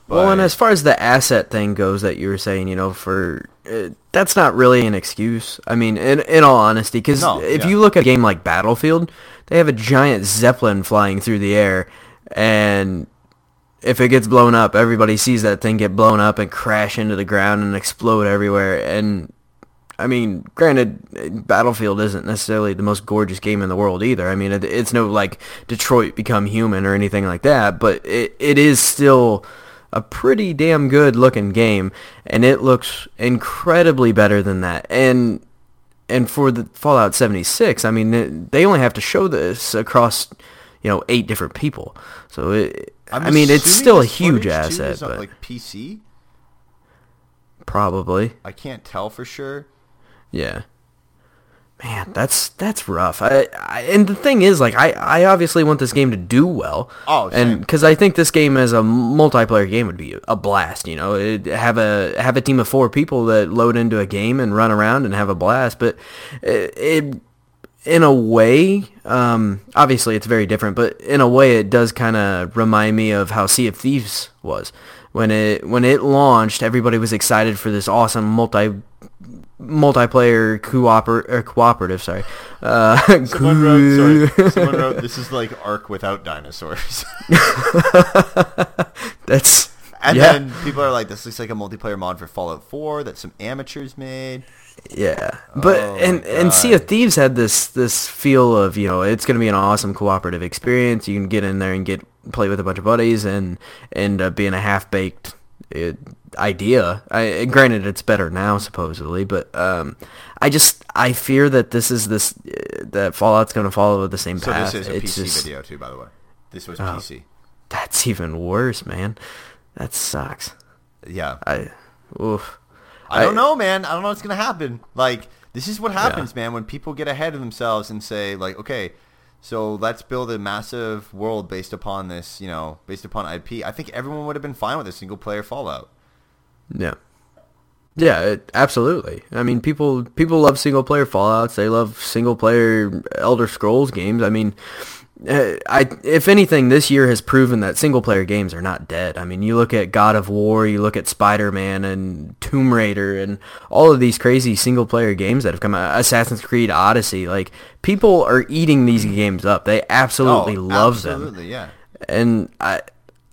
But... Well, and as far as the asset thing goes, that you were saying, you know, for uh, that's not really an excuse. I mean, in in all honesty, because no, if yeah. you look at a game like Battlefield, they have a giant zeppelin flying through the air, and if it gets blown up, everybody sees that thing get blown up and crash into the ground and explode everywhere. And I mean, granted, Battlefield isn't necessarily the most gorgeous game in the world either. I mean, it, it's no like Detroit Become Human or anything like that, but it it is still a pretty damn good looking game, and it looks incredibly better than that. And and for the Fallout 76, I mean, they only have to show this across, you know, eight different people. So it, I mean, it's still a huge asset, but like PC. Probably. I can't tell for sure. Yeah man, that's that's rough. I, I, and the thing is, like, I, I obviously want this game to do well. Oh, same. and because I think this game as a multiplayer game would be a blast. You know, It'd have a have a team of four people that load into a game and run around and have a blast. But it, it in a way, um, obviously it's very different, but in a way, it does kind of remind me of how Sea of Thieves was when it when it launched. Everybody was excited for this awesome multi multiplayer cooper cooperative. Sorry. Uh, someone wrote. Sorry. Someone wrote. This is like Ark without dinosaurs. That's. And yeah. then people are like, "This looks like a multiplayer mod for Fallout 4 that some amateurs made." Yeah, but oh and and Sea of Thieves had this this feel of you know it's gonna be an awesome cooperative experience. You can get in there and get play with a bunch of buddies and end up being a half baked idea. I, granted, it's better now supposedly, but um, I just I fear that this is this uh, that Fallout's going to follow the same so path. So this is a it's PC just, video too, by the way. This was oh, PC. That's even worse, man. That sucks. Yeah. I. Oof. I, I don't know, man. I don't know what's going to happen. Like this is what happens, yeah. man, when people get ahead of themselves and say like, okay. So let's build a massive world based upon this, you know, based upon IP. I think everyone would have been fine with a single player Fallout. Yeah. Yeah, it, absolutely. I mean, people people love single player Fallout's. They love single player Elder Scrolls games. I mean, eh, I if anything, this year has proven that single player games are not dead. I mean, you look at God of War, you look at Spider Man and Tomb Raider, and all of these crazy single player games that have come out. Assassin's Creed Odyssey, like people are eating these games up. They absolutely oh, love absolutely, them. Absolutely, yeah. And I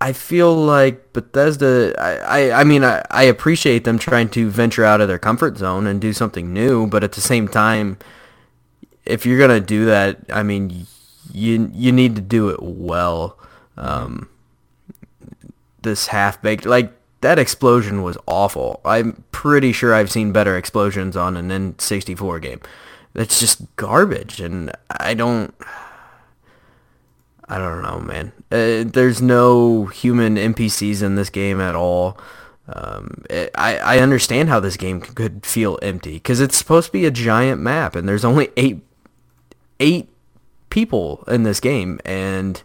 I feel like Bethesda. I, I, I mean, I, I appreciate them trying to venture out of their comfort zone and do something new, but at the same time, if you're gonna do that, I mean, you you need to do it well. Um, this half baked, like that explosion was awful. I'm pretty sure I've seen better explosions on an N64 game. That's just garbage, and I don't. I don't know, man. Uh, there's no human NPCs in this game at all. Um, it, I I understand how this game could feel empty because it's supposed to be a giant map, and there's only eight eight people in this game, and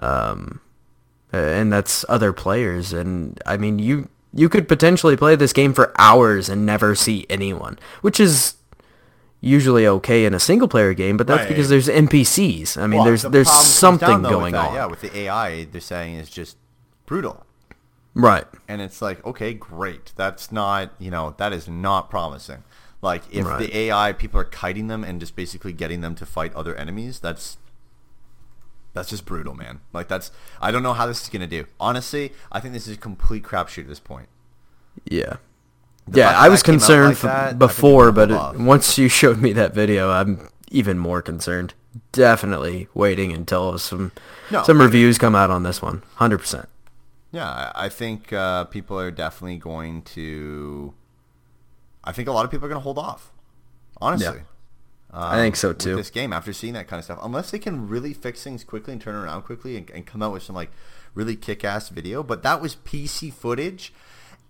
um, and that's other players. And I mean, you you could potentially play this game for hours and never see anyone, which is usually okay in a single player game, but that's Right. because there's NPCs. I mean, Well, there's the there's something down, though, going on. Yeah, with the AI, they're saying it's just brutal. Right. and it's like okay great that's not you know that is not promising like if Right. the ai people are kiting them and just basically getting them to fight other enemies that's that's just brutal man like that's i don't know how this is going to do honestly i think this is a complete crapshoot at this point Yeah. Yeah, I was that came out concerned like that, before, but it, once you showed me that video, I'm even more concerned. Definitely waiting until some No. some reviews come out on this one. 100%. Yeah, I think uh, people are definitely going to. I think a lot of people are going to hold off. Honestly, I think so with too. this game after seeing that kind of stuff, unless they can really fix things quickly and turn around quickly and, and come out with some like really kick-ass video. But that was PC footage,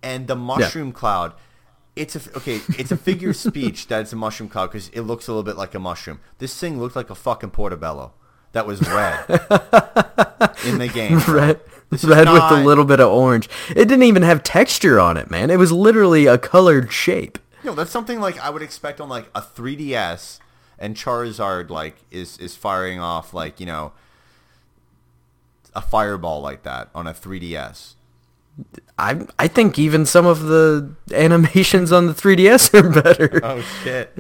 and the mushroom cloud. It's a okay. It's a figure of speech that it's a mushroom cloud because it looks a little bit like a mushroom. This thing looked like a fucking portobello that was red in the game. Red, red with a little bit of orange. It didn't even have texture on it, man. It was literally a colored shape. No, that's something like I would expect on like a 3DS, and Charizard like is is firing off like you know a fireball like that on a 3DS. I I think even some of the animations on the 3DS are better. Oh shit!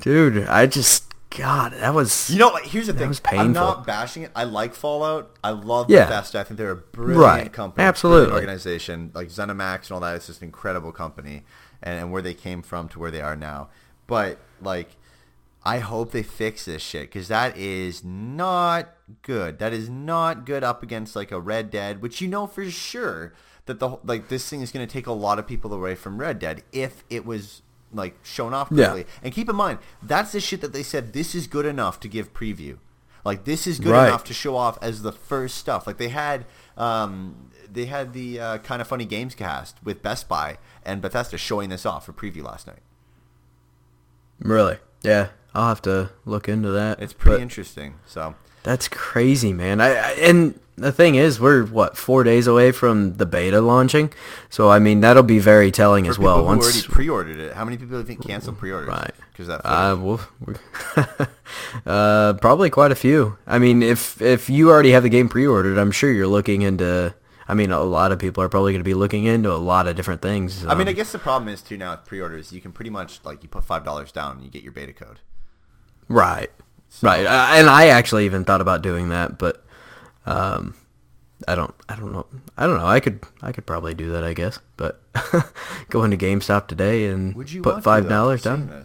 Dude, I just God, that was You know, like, here's the thing. I'm not bashing it. I like Fallout. I love Yeah. Bethesda. I think they're a brilliant Right. company, Absolutely. brilliant organization. Like ZeniMax and all that. It's just an incredible company, and, and where they came from to where they are now. But like, I hope they fix this shit because that is not good. That is not good up against like a Red Dead, which you know for sure that the like this thing is going to take a lot of people away from Red Dead if it was like shown off Yeah. And keep in mind, that's the shit that they said this is good enough to give preview. Like this is good Right. enough to show off as the first stuff. Like they had um, they had the uh, Kinda Funny Games Cast with Best Buy and Bethesda showing this off for preview last night. really. Yeah, I'll have to look into that. It's pretty But interesting. So That's crazy, man. I, I and the thing is, we're what four days away from the beta launching, so I mean that'll be very telling for as well. Once already pre-ordered it, how many people do you think canceled pre-orders? Right. Because that. Uh, we'll, uh, probably quite a few. I mean, if if you already have the game pre-ordered, I'm sure you're looking into. I mean, a lot of people are probably going to be looking into a lot of different things. I mean, I um, guess the problem is too now with pre-orders, you can pretty much like you put five dollars down and you get your beta code. right, right. Uh, and I actually even thought about doing that, but um, I don't. I don't know. I don't know. I could. I could probably do that. I guess, but go into GameStop today and Would you put five dollars down.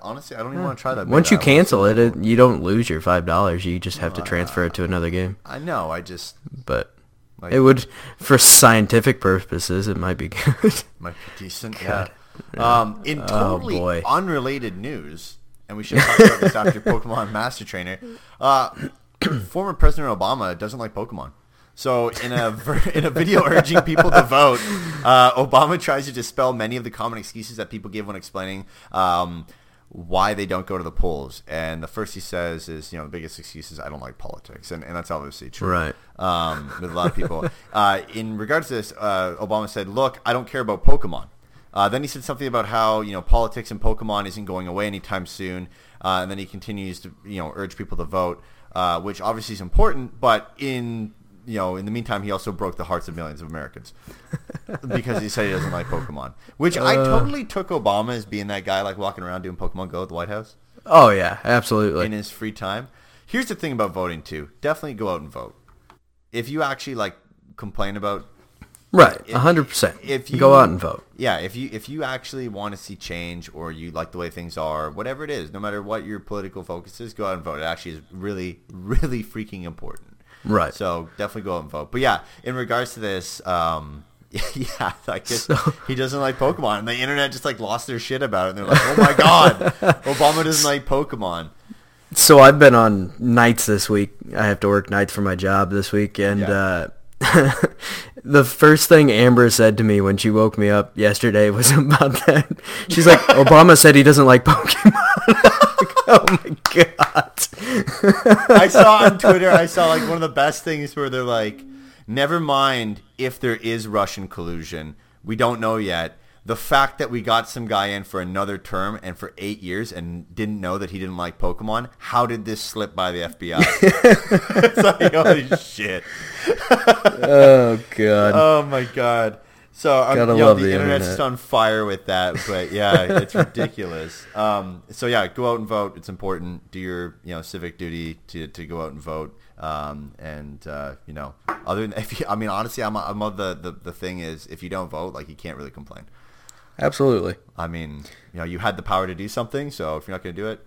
honestly, I don't even want to try that. Once you cancel it, it, you don't lose your five dollars. You just have to transfer it to another game. I know. I just But Like- it would, for scientific purposes, it might be good. might be decent. God. Yeah. Um, in Oh, totally boy. unrelated news, and we should talk about this after Pokemon Master Trainer. Uh, former President Obama doesn't like Pokemon. So in a in a video urging people to vote, uh, Obama tries to dispel many of the common excuses that people give when explaining um, why they don't go to the polls. And the first he says is, you know, the biggest excuse is I don't like politics, and, and that's obviously true Right. um, with a lot of people. uh, in regards to this, uh, Obama said, "Look, I don't care about Pokemon." Uh, then he said something about how you know politics and Pokemon isn't going away anytime soon, uh, and then he continues to you know urge people to vote, uh, which obviously is important. But in you know in the meantime, he also broke the hearts of millions of Americans because he said he doesn't like Pokemon, which I Uh. totally took Obama as being that guy like walking around doing Pokemon Go at the White House oh yeah, absolutely. in his free time. Here's the thing about voting too. Definitely go out and vote. If you actually like complain about Right, hundred percent. if you go out and vote, Yeah, if you if you actually want to see change or you like the way things are, whatever it is, no matter what your political focus is, go out and vote. It actually is really, really freaking important. right? So definitely go out and vote. But yeah, in regards to this, um, yeah, like So- he doesn't like Pokemon, and the internet just like lost their shit about it. And they're like, "Oh my god, Obama doesn't like Pokemon." So I've been on nights this week. I have to work nights for my job this week, and Yeah. uh, the first thing Amber said to me when she woke me up yesterday was about that. She's like, "Obama said he doesn't like Pokemon." oh my god! I saw on Twitter, I saw like one of the best things where they're like, never mind if there is Russian collusion. We don't know yet. The fact that we got some guy in for another term and for eight years and didn't know that he didn't like Pokemon, how did this slip by the FBI? it's like, holy shit. Oh god! Oh my god. So um, Gotta you know, love the, the internet's internet. just on fire with that, but yeah, it's ridiculous. Um, so yeah, go out and vote. It's important. Do your you know civic duty to, to go out and vote. Um, and uh, you know, other than if you, I mean, honestly, I'm I'm of the, the the thing is if you don't vote, like you can't really complain. Absolutely. I mean, you know, you had the power to do something, so if you're not going to do it,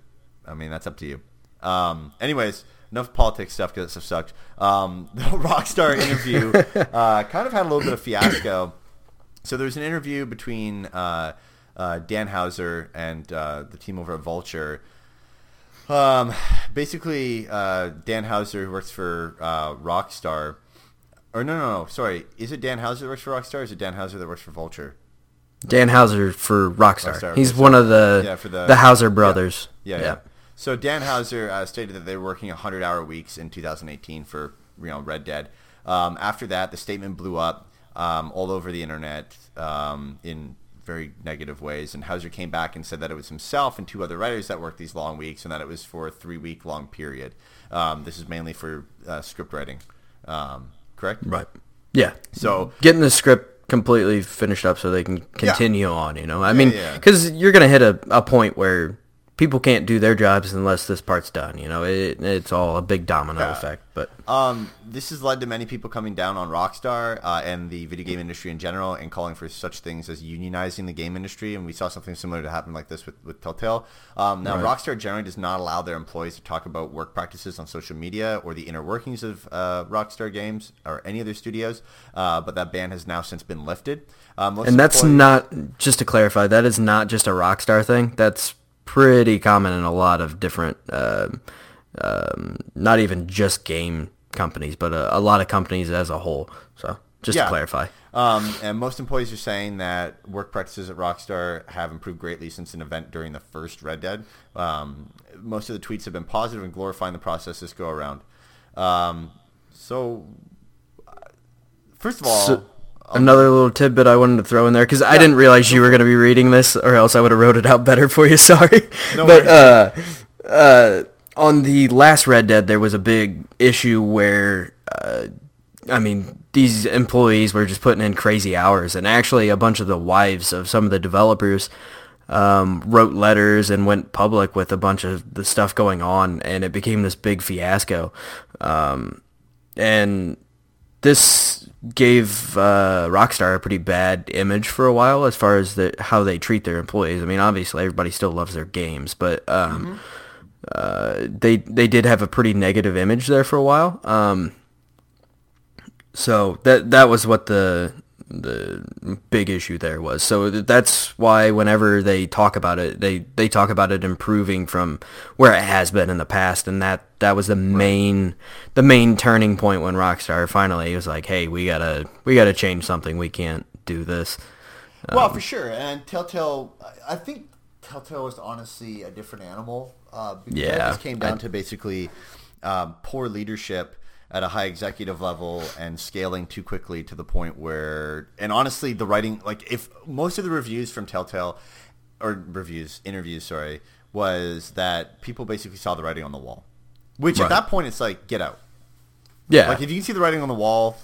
I mean, that's up to you. Um, anyways, enough politics stuff because that stuff sucked. Um, the Rockstar interview uh, kind of had a little bit of fiasco. So there was an interview between uh, uh, Dan Houser and uh, the team over at Vulture. Um, basically, uh, Dan Houser, who works for uh, Rockstar, or no, no, no, sorry, is it Dan Houser that works for Rockstar? Or is it Dan Houser that works for Vulture? Dan Houser for Rockstar. Rockstar, He's one of the Yeah, for the- the Houser brothers. Yeah, yeah. So Dan Houser uh, stated that they were working 100-hour weeks in 2018 for you know Red Dead. Um, after that, the statement blew up um, all over the internet um, in very negative ways. And Houser came back and said that it was himself and two other writers that worked these long weeks, and that it was for a three-week long period. Um, this is mainly for uh, script writing, um, correct? Right. Yeah. So getting the script completely finished up so they can continue on. You know, I mean, yeah. because you're gonna hit a, a point where people can't do their jobs unless this part's done. You know, it, it's all a big domino effect. But Um, this has led to many people coming down on Rockstar uh, and the video game industry in general and calling for such things as unionizing the game industry. And we saw something similar to happen like this with, with Telltale. Um, now, Right. Rockstar generally does not allow their employees to talk about work practices on social media or the inner workings of uh, Rockstar Games or any other studios, uh, but that ban has now since been lifted. Uh, and that's employees- not just to clarify. That is not just a Rockstar thing. That's pretty common in a lot of different, um um, not even just game companies, but a, a lot of companies as a whole. So just Yeah. to clarify. Um, and most employees are saying that work practices at Rockstar have improved greatly since an event during the first Red Dead. Um, most of the tweets have been positive and glorifying the process this go around. Um, so, uh, first of all, So- Another little tidbit I wanted to throw in there because I didn't realize you were going to be reading this, or else I would have wrote it out better for you. Sorry, No but uh, uh, on the last Red Dead, there was a big issue where, uh, I mean, these employees were just putting in crazy hours, and actually, a bunch of the wives of some of the developers um, wrote letters and went public with a bunch of the stuff going on, and it became this big fiasco. Um, and this gave uh, Rockstar a pretty bad image for a while as far as the, how they treat their employees. I mean, obviously everybody still loves their games, but um, uh, they they did have a pretty negative image there for a while. Um, so that that was what the the big issue there was. So that's why whenever they talk about it, they, they talk about it improving from where it has been in the past, and that, that was the main the main turning point when Rockstar finally was like, "Hey, we gotta we gotta change something. We can't do this." well, for sure. And Telltale, I- I think Telltale was honestly a different animal. Uh, Yeah, it just came down I- to basically um, poor leadership at a high executive level and scaling too quickly to the point where, and honestly, the writing, like if most of the reviews from Telltale, or reviews, interviews, sorry, was that people basically saw the writing on the wall. Which Right. at that point, it's like, get out. Yeah, Like if you can see the writing on the wall,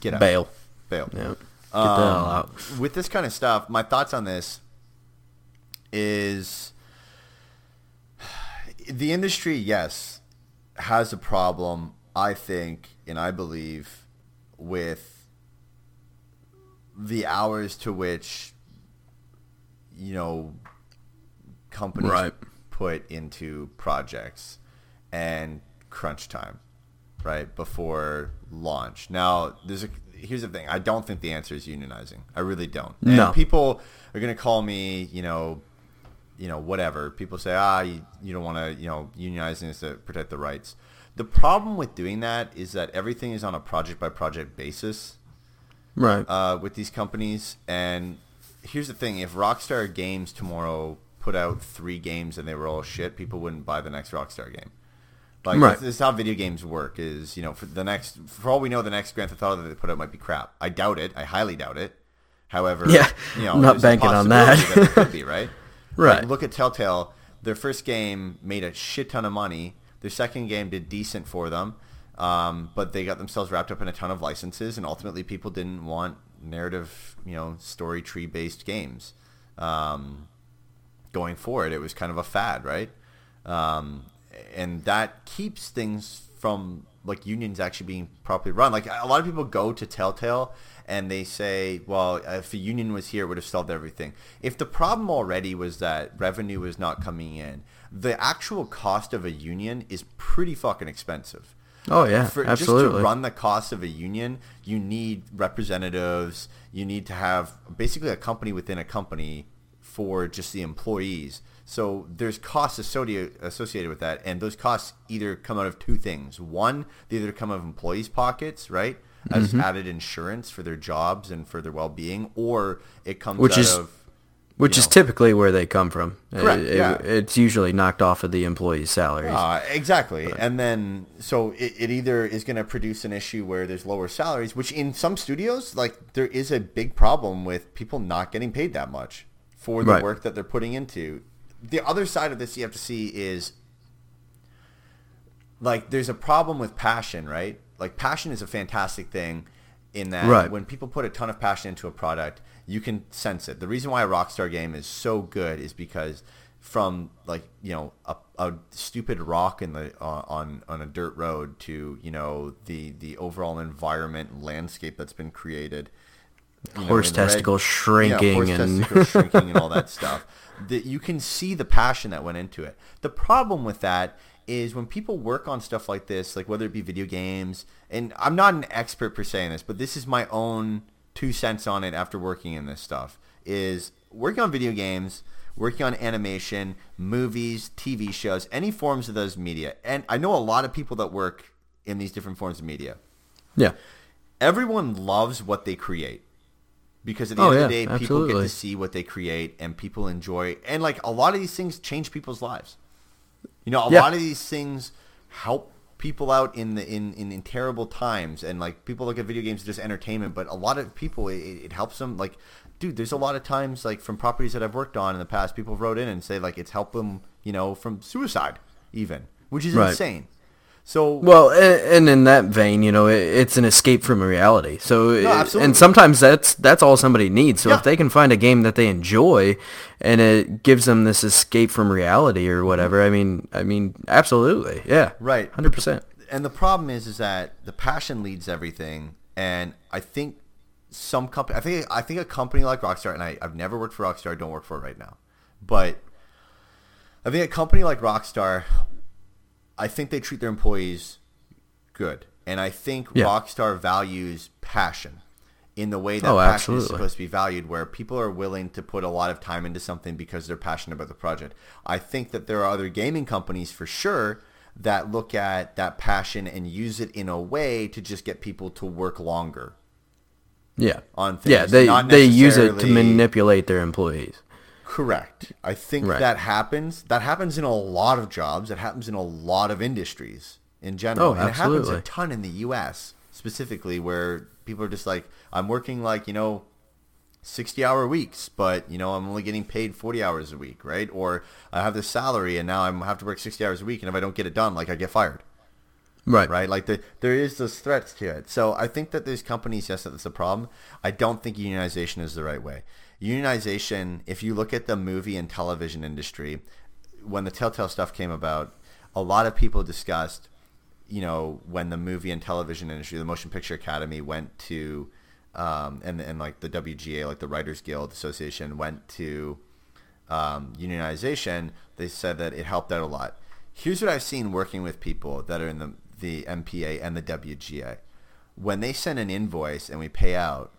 get out. bail. Bail. Yeah, get the hell Um. With this kind of stuff, my thoughts on this is the industry, yes, has a problem, I think, and I believe, with the hours to which you know companies Right. put into projects and crunch time, right before launch. Now, there's a here's the thing. I don't think the answer is unionizing. I really don't. And No. people are gonna call me, you know, you know, whatever. People say, ah, you, you don't want to, you know, unionizing is to protect the rights. The problem with doing that is that everything is on a project by project basis Right. uh, with these companies. And here's the thing: if Rockstar Games tomorrow put out three games and they were all shit, people wouldn't buy the next Rockstar game. Like Right. this, this is how video games work. Is you know, for the next, for all we know, the next Grand Theft Auto that they put out might be crap. I doubt it. I highly doubt it. However, Yeah, you know, not banking on that. it could be right. Right. Like, look at Telltale. Their first game made a shit ton of money. Their second game did decent for them, um, but they got themselves wrapped up in a ton of licenses, and ultimately people didn't want narrative, you know, story tree based games. Um, going forward, it was kind of a fad, right? Um, and that keeps things from like unions actually being properly run. Like a lot of people go to Telltale and they say, "Well, if a union was here, it would have solved everything." If the problem already was that revenue was not coming in, the actual cost of a union is pretty fucking expensive. Oh yeah, For, Just to run the cost of a union, you need representatives. You need to have basically a company within a company for just the employees. So there's costs associated associated with that, and those costs either come out of two things. One, they either come out of employees' pockets, right, as Mm-hmm. added insurance for their jobs and for their well-being, or it comes Which out is- of Which is know. typically where they come from. Correct, It- it- it's usually knocked off of the employees' salaries. Uh, exactly. And then, so it, it either is going to produce an issue where there's lower salaries, which in some studios, like there is a big problem with people not getting paid that much for the Right. work that they're putting into. The other side of this you have to see is like there's a problem with passion, right? Like passion is a fantastic thing in that Right. when people put a ton of passion into a product, you can sense it. The reason why a Rockstar game is so good is because from like you know a, a stupid rock in the uh, on on a dirt road to you know the the overall environment landscape that's been created you know, Horse Red- testicles shrinking horse and- testicles shrinking and all that stuff. That you can see the passion that went into it. The problem with that is when people work on stuff like this, like whether it be video games, and I'm not an expert per se in this, but this is my own two cents on it after working in this stuff. Is working on video games, working on animation, movies, TV shows, any forms of those media. And I know a lot of people that work in these different forms of media yeah. everyone loves what they create because at the Oh, end of the day, people get to see what they create and people enjoy. And like a lot of these things change people's lives. You know, a Yeah. lot of these things help people out in the in, in, in terrible times and like people look at video games as just entertainment but a lot of people it, it helps them like dude there's a lot of times like from properties that i've worked on in the past people wrote in and say like it's helped them you know from suicide even which is Right. insane so Well, and, and in that vein, you know, it, it's an escape from reality. So, it- and sometimes that's that's all somebody needs. So Yeah. if they can find a game that they enjoy, and it gives them this escape from reality or whatever, I mean, I mean, absolutely, yeah, Right. hundred percent. and the problem is is that the passion leads everything and i think some company i think i think a company like rockstar and I, i've never worked for rockstar i don't work for it right now but i think a company like rockstar i think they treat their employees good and i think Yeah. rockstar values passion in the way that Oh, passion is supposed to be valued where people are willing to put a lot of time into something because they're passionate about the project i think that there are other gaming companies for sure that look at that passion and use it in a way to just get people to work longer Yeah, on things. yeah, they they use it to manipulate their employees. Correct. I think Right. that happens. That happens in a lot of jobs. It happens in a lot of industries in general. Oh, and it happens a ton in the U.S. specifically, where people are just like, I'm working like you know, sixty hour weeks, but you know, I'm only getting paid forty hours a week, right? Or I have this salary, and now I have to work sixty hours a week, and if I don't get it done, like I get fired. Right, right? Like the, there is those threats to it. So I think that there's companies, yes, that's a problem. I don't think unionization is the right way. Unionization, if you look at the movie and television industry, when the Telltale stuff came about, a lot of people discussed, you know, when the movie and television industry, the Motion Picture Academy went to, um, and and like the WGA, like the Writers Guild Association, went to um, unionization, they said that it helped out a lot. Here's what I've seen working with people that are in the the MPA and the WGA. When they send an invoice and we pay out,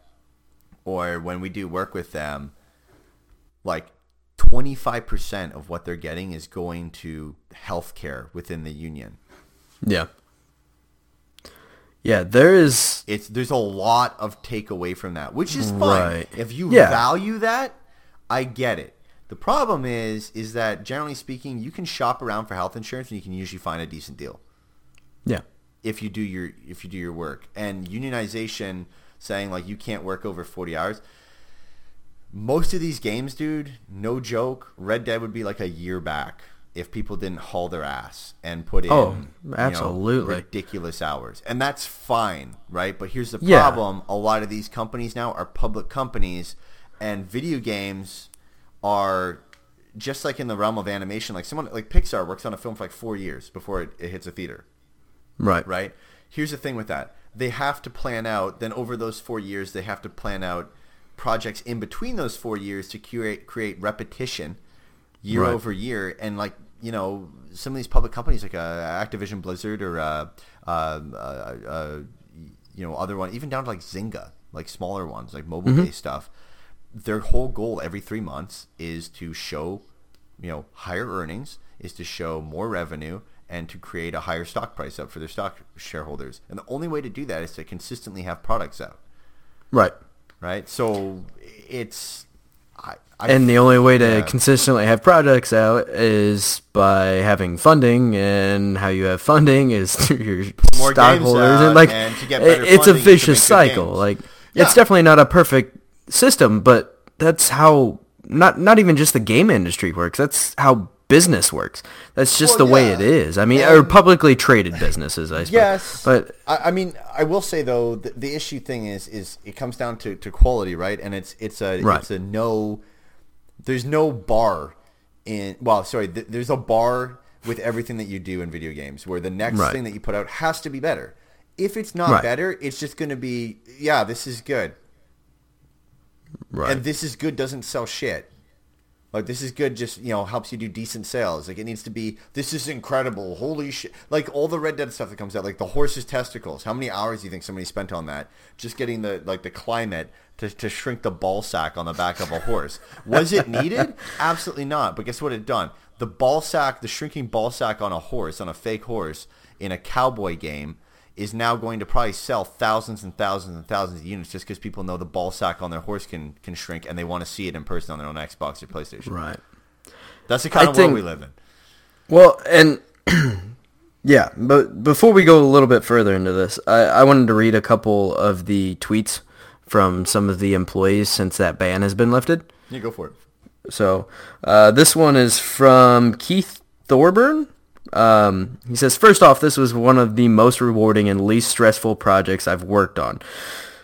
or when we do work with them, like 25% of what they're getting is going to healthcare within the union. Yeah. Yeah, there is It's there's a lot of takeaway from that, which is fine. Right. If you Yeah. value that, I get it. The problem is is that generally speaking, you can shop around for health insurance and you can usually find a decent deal yeah. if you do your if you do your work. And unionization saying like you can't work over 40 hours. Most of these games, dude, no joke, Red Dead would be like a year back if people didn't haul their ass and put oh, in Oh, you know, absolutely. ridiculous hours. And that's fine, right? But here's the Yeah. problem. A lot of these companies now are public companies and video games are just like in the realm of animation, like someone like Pixar works on a film for like four years before it, it hits a theater Right. right? Here's the thing with that. They have to plan out, then over those four years, they have to plan out projects in between those four years to create, create repetition year Right. over year. And like, you know, some of these public companies like uh, Activision Blizzard or, uh, uh, uh, uh, you know, other one, even down to like Zynga, like smaller ones, like mobile-based stuff, their whole goal every three months is to show you know higher earnings is to show more revenue and to create a higher stock price up for their stock shareholders and the only way to do that is to consistently have products out Right. right so it's I, I And the only way to Yeah. consistently have products out is by having funding, and how you have funding is through your More stockholders, and like and to get better it's a funding vicious cycle. games. Like Yeah. it's definitely not a perfect system, but that's how not not even just the game industry works. That's how business works. That's just Well, the way it is. I mean, And- or publicly traded businesses, I suppose. Yes, but I, I mean, I will say though, the, the issue thing is, is it comes down to, to quality, right? And it's it's a Right. it's a no. There's no bar in well, sorry, th- there's a bar with everything that you do in video games, where the next Right. thing that you put out has to be better. If it's not Right. better, it's just going to be yeah, this is good, right, and this is good doesn't sell shit. Like this is good, just you know helps you do decent sales. Like it needs to be. This is incredible. Holy shit! Like all the Red Dead stuff that comes out, like the horse's testicles. How many hours do you think somebody spent on that? Just getting the like the climate to to shrink the ball sack on the back of a horse. Was it needed? Absolutely not. But guess what it done? The ball sack, the shrinking ball sack on a horse, on a fake horse in a cowboy game, is now going to probably sell thousands and thousands and thousands of units just because people know the ball sack on their horse can, can shrink and they want to see it in person on their own Xbox or PlayStation. right. That's the kind I of world think- we live in. Well, and yeah, but before we go a little bit further into this, I, I wanted to read a couple of the tweets from some of the employees since that ban has been lifted. You go for it. So uh, this one is from Keith Thorburn. Um, he says, first off, this was one of the most rewarding and least stressful projects I've worked on.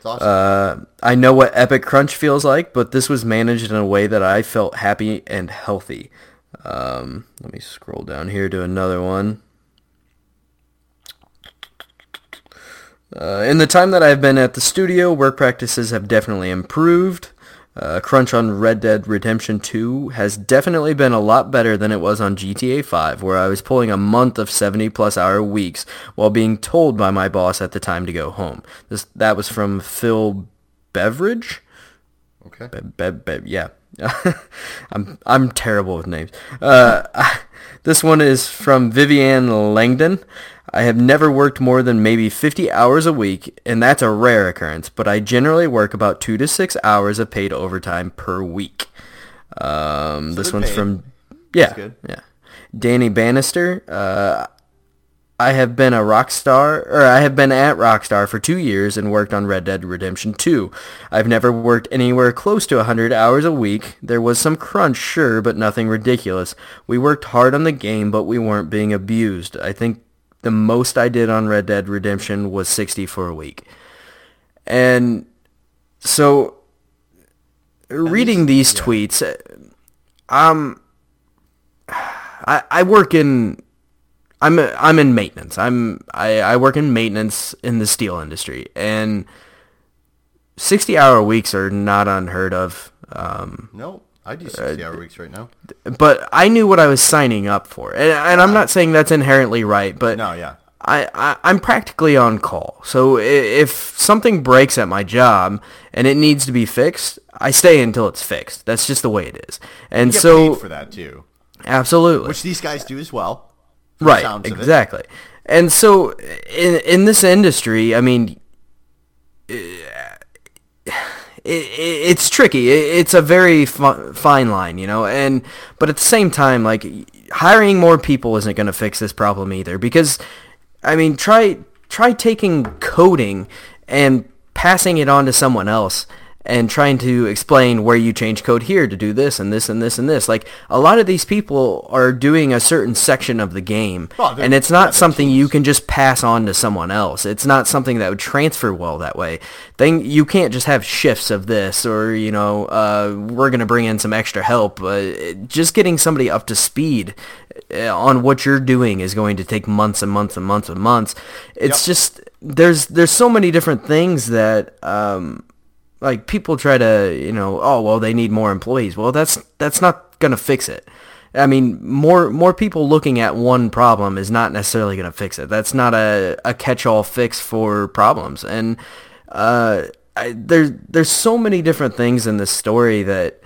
Awesome. Uh, I know what Epic Crunch feels like, but this was managed in a way that I felt happy and healthy. Um, let me scroll down here to another one. Uh, in the time that I've been at the studio, work practices have definitely improved. Uh, crunch on Red Dead Redemption 2 has definitely been a lot better than it was on GTA 5, where I was pulling a month of 70 plus hour weeks while being told by my boss at the time to go home. This That was from Phil Beveridge? okay. Be- be- be- yeah. I'm I'm terrible with names. Uh, this one is from Vivian Langdon. I have never worked more than maybe 50 hours a week, and that's a rare occurrence, but I generally work about two to six hours of paid overtime per week. Um, this one's paid. from, yeah, yeah. Danny Bannister. Uh, I have been a rock star, or I have been at Rockstar for two years and worked on Red Dead Redemption 2. I've never worked anywhere close to 100 hours a week. There was some crunch, sure, but nothing ridiculous. We worked hard on the game, but we weren't being abused. I think the most I did on Red Dead Redemption was 60 for a week. And so, reading these yeah. tweets, um, I, I work in I'm I'm in maintenance. I'm I, I work in maintenance in the steel industry, and sixty hour weeks are not unheard of. Um, No, I do uh, 60 hour weeks right now. but I knew what I was signing up for, and, and I'm ah. not saying that's inherently right, but No, yeah. I, I I'm practically on call. So if something breaks at my job and it needs to be fixed, I stay until it's fixed. That's just the way it is. And so for that too, absolutely. which these guys do as well. right sounds of it. exactly and so in in this industry i mean it, it's tricky. It's a very fi- fine line you know and but at the same time like hiring more people isn't going to fix this problem either because i mean try try taking coding and passing it on to someone else and trying to explain where you change code here to do this and this and this and this. Like a lot of these people are doing a certain section of the game, Well, and it's not something you can just pass on to someone else. It's not something that would transfer well that way. Then you can't just have shifts of this, or you know, uh, we're gonna bring in some extra help. Uh, just getting somebody up to speed uh, on what you're doing is going to take months and months and months and months. It's Yep. just there's there's so many different things that. Um, like people try to you know oh well they need more employees well that's that's not going to fix it i mean more more people looking at one problem is not necessarily going to fix it that's not a, a catch-all fix for problems and uh I, there there's so many different things in this story that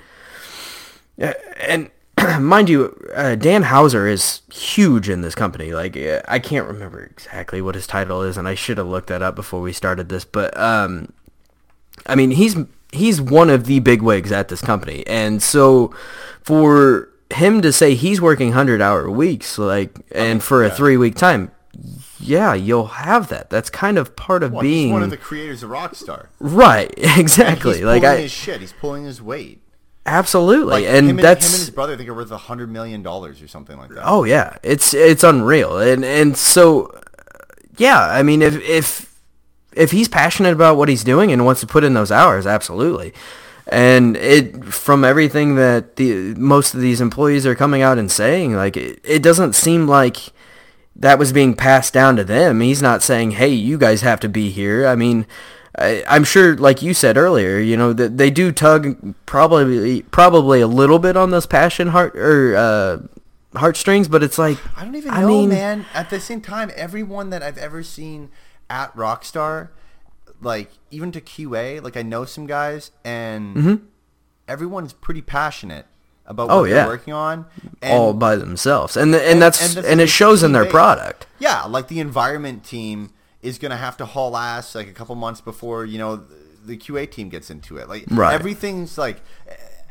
uh, and mind you, uh, Dan Houser is huge in this company. Like uh, I can't remember exactly what his title is, and I should have looked that up before we started this. But um, I mean, he's he's one of the big wigs at this company, and so for him to say he's working hundred hour weeks, like, and for a three week time, yeah, you'll have that. That's kind of part of Well, being he's one of the creators of Rockstar. right. Exactly. He's like I his shit. He's pulling his weight. absolutely, Like and him, that's him and his brother. I think are worth a hundred million dollars or something like that. Oh yeah, it's it's unreal, and and so yeah, I mean if if if he's passionate about what he's doing and wants to put in those hours, absolutely. And it from everything that the most of these employees are coming out and saying, like it, it doesn't seem like that was being passed down to them. He's not saying, "Hey, you guys have to be here." I mean, I, I'm sure, like you said earlier, you know that they do tug probably probably a little bit on those passion heart or uh, heartstrings, but it's like I don't even I know, mean- man. At the same time, everyone that I've ever seen at Rockstar, like even to QA, like I know some guys, and everyone's pretty passionate about what Mm-hmm. Oh, they're working on. And all by themselves, and and, and- that's and and, it shows in their product. yeah, like the environment team is gonna have to haul ass like a couple months before you know the, QA team gets into it. Like Right. everything's like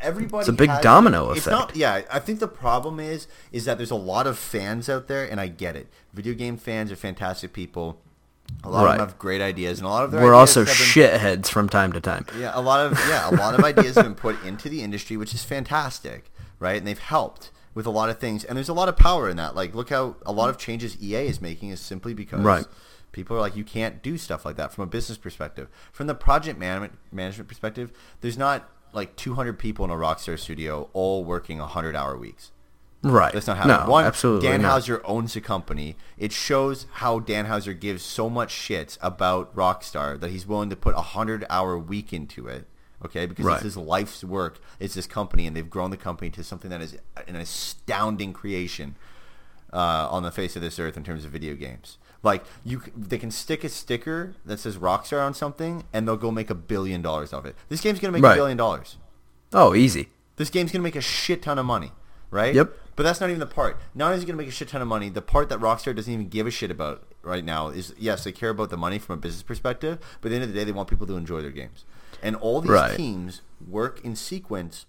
everybody. It's a big has- domino it's effect. Not, yeah, I think the problem is is that there's a lot of fans out there, and I get it. Video game fans are fantastic people. A lot of them have great ideas, and a lot of their We're also been shitheads from time to time. yeah, a lot of yeah, a lot of ideas have been put into the industry, which is fantastic, right? And they've helped with a lot of things, and there's a lot of power in that. Like, look how a lot of changes EA is making is simply because Right. people are like, you can't do stuff like that from a business perspective. From the project management management perspective, there's not like 200 people in a Rockstar studio all working 100 hour weeks. Right. That's not happening. No, One, absolutely Dan not. Houser owns the company. It shows how Dan Houser gives so much shit about Rockstar that he's willing to put a hundred hour week into it. Okay, because Right. it's his life's work. It's this company, and they've grown the company to something that is an astounding creation uh, on the face of this earth in terms of video games. Like you, they can stick a sticker that says Rockstar on something, and they'll go make a billion dollars of it. This game's gonna make Right. a billion dollars. Oh, easy. This game's gonna make a shit ton of money, right? Yep. But that's not even the part. Not only is it gonna make a shit ton of money, the part that Rockstar doesn't even give a shit about right now is yes, they care about the money from a business perspective, but at the end of the day, they want people to enjoy their games. And all these Right. teams work in sequence,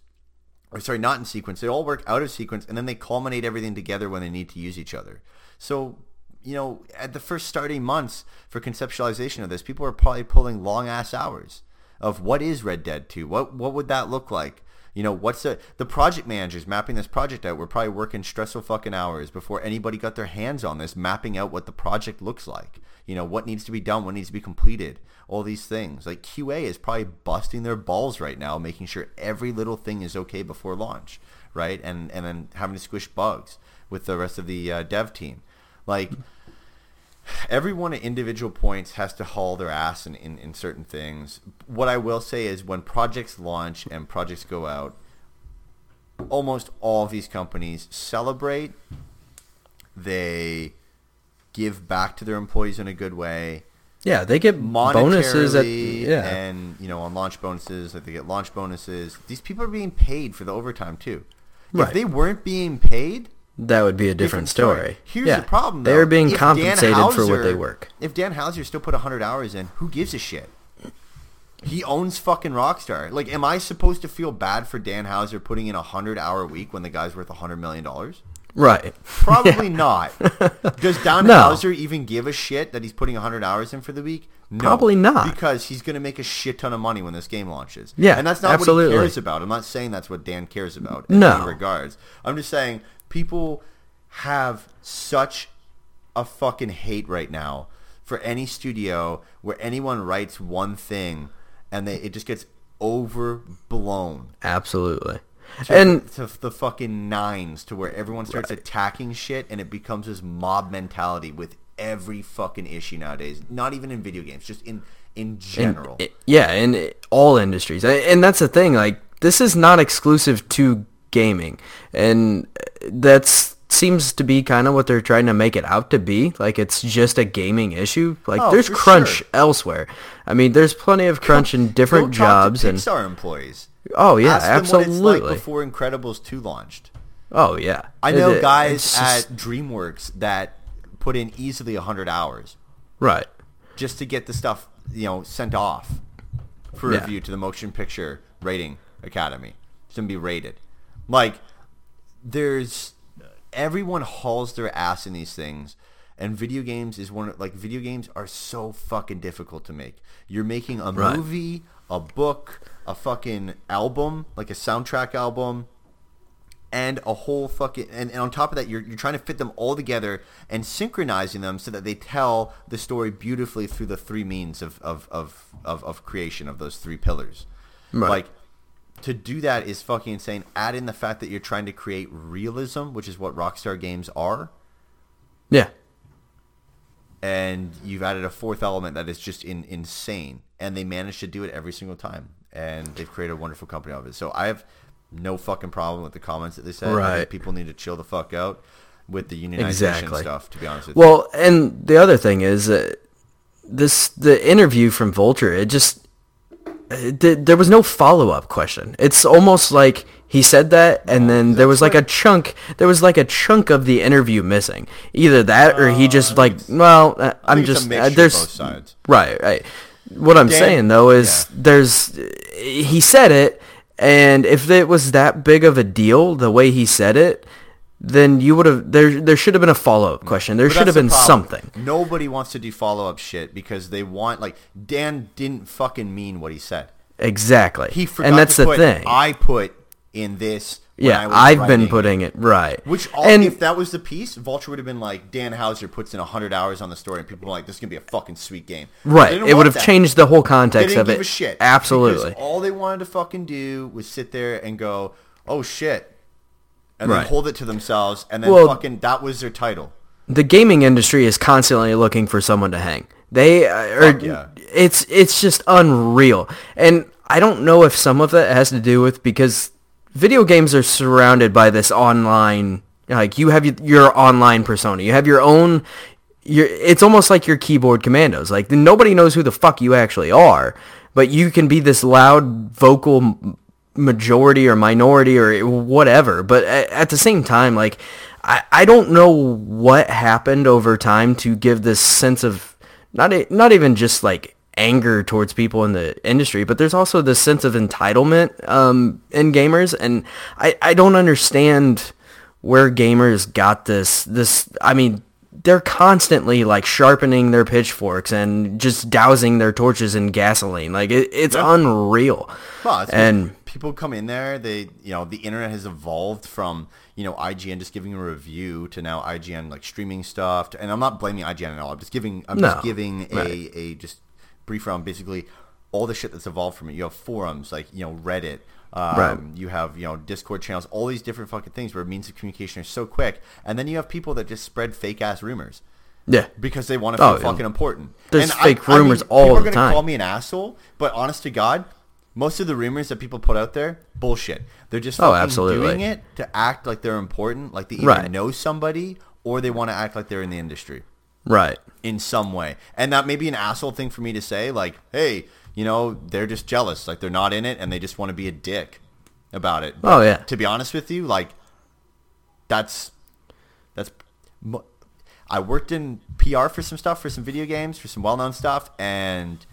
or sorry, not in sequence. They all work out of sequence, and then they culminate everything together when they need to use each other. So you know, at the first starting months for conceptualization of this, people are probably pulling long ass hours of what is Red Dead 2? What what would that look like? You know, what's the the project managers mapping this project out? We're probably working stressful fucking hours before anybody got their hands on this, mapping out what the project looks like. You know, what needs to be done, what needs to be completed, all these things. Like QA is probably busting their balls right now, making sure every little thing is okay before launch, right? And and then having to squish bugs with the rest of the uh, dev team. Like everyone at individual points has to haul their ass in, in, in certain things. What I will say is when projects launch and projects go out, almost all of these companies celebrate. They give back to their employees in a good way. Yeah, they get bonuses at yeah. and you know on launch bonuses, like they get launch bonuses. These people are being paid for the overtime too. Right. If they weren't being paid, that would be a different, different story. story. Here's yeah. the problem: though. they're being if compensated Houser, for what they work. If Dan Houser still put hundred hours in, who gives a shit? He owns fucking Rockstar. Like, am I supposed to feel bad for Dan Houser putting in a hundred hour week when the guy's worth a hundred million dollars? Right. Probably yeah. not. Does Dan no. Houser even give a shit that he's putting 100 hours in for the week? No, Probably not. Because he's going to make a shit ton of money when this game launches. Yeah, And that's not absolutely. what he cares about. I'm not saying that's what Dan cares about in no. any regards. I'm just saying people have such a fucking hate right now for any studio where anyone writes one thing and they it just gets overblown. Absolutely to, and to the fucking nines to where everyone starts right. attacking shit and it becomes this mob mentality with every fucking issue nowadays. Not even in video games, just in in general. In, yeah, in all industries, and that's the thing. Like this is not exclusive to gaming, and that seems to be kind of what they're trying to make it out to be. Like it's just a gaming issue. Like oh, there's crunch sure. elsewhere. I mean, there's plenty of crunch in different jobs and Pixar employees. Oh yeah, Ask absolutely. Them what it's like before Incredibles two launched. Oh yeah, I know it, guys at DreamWorks that put in easily hundred hours. Right. Just to get the stuff you know sent off for yeah. review to the Motion Picture Rating Academy. It's gonna be rated. Like there's everyone hauls their ass in these things and video games is one of, like video games are so fucking difficult to make. You're making a right. movie, a book, a fucking album, like a soundtrack album, and a whole fucking and, and on top of that you're you're trying to fit them all together and synchronizing them so that they tell the story beautifully through the three means of of of, of, of creation of those three pillars. Right. Like to do that is fucking insane. Add in the fact that you're trying to create realism, which is what Rockstar games are. Yeah. And you've added a fourth element that is just in, insane, and they manage to do it every single time, and they've created a wonderful company of it. So I have no fucking problem with the comments that they said. Right. People need to chill the fuck out with the unionization exactly. stuff. To be honest with well, you. Well, and the other thing is that this the interview from Vulture. It just there was no follow-up question. It's almost like he said that and then there was like a chunk there was like a chunk of the interview missing. Either that or he just uh, like well uh, I'm just uh, there's right right. What I'm Dan, saying though is there's he said it and if it was that big of a deal the way he said it then you would have there there should have been a follow-up question. There should have been something. Nobody wants to do follow-up shit because they want like dan didn't fucking mean what he said. Exactly. He forgot and that's the put, thing. I put in this yeah i've been putting it, right. Which all, and if that was the piece vulture would have been like dan houser puts in 100 hours on the story and people were like this is gonna be a fucking sweet game. Right. it would have that. changed the whole context of it. shit absolutely. all they wanted to fucking do was sit there and go oh shit and right. then hold it to themselves, and then well, fucking that was their title. The gaming industry is constantly looking for someone to hang. They uh, are. Yeah. It's it's just unreal, and I don't know if some of that has to do with because video games are surrounded by this online like you have your online persona. You have your own your it's almost like your keyboard commandos. Like nobody knows who the fuck you actually are, but you can be this loud vocal majority or minority or whatever. But at, the same time, like I, I don't know what happened over time to give this sense of not a, not even just like anger towards people in the industry, but there's also this sense of entitlement um, in gamers, and I, I don't understand where gamers got this this. I mean, they're constantly like sharpening their pitchforks and just dousing their torches in gasoline. Like it, it's yeah. unreal. Well, and people come in there. They, you know, the internet has evolved from you know IGN just giving a review to now IGN like streaming stuff. To, and I'm not blaming IGN at all. I'm just giving I'm no, just giving right. a a just brief round. Basically, all the shit that's evolved from it. You have forums like you know Reddit. Um, Right. You have you know Discord channels, all these different fucking things where means of communication are so quick, and then you have people that just spread fake ass rumors Yeah. because they want to feel Oh, yeah. fucking important. There's fake rumors all the time. People are gonna. Call me an asshole, but honest to God, most of the rumors that people put out there, bullshit. They're just Oh, absolutely. doing it to act like they're important, like they either Right. know somebody or they want to act like they're in the industry Right. in some way. And that may be an asshole thing for me to say, like, hey, you know, they're just jealous, like they're not in it and they just want to be a dick about it. Oh, yeah. To be honest with you, like that's that's I worked in PR for some stuff, for some video games, for some well-known stuff, and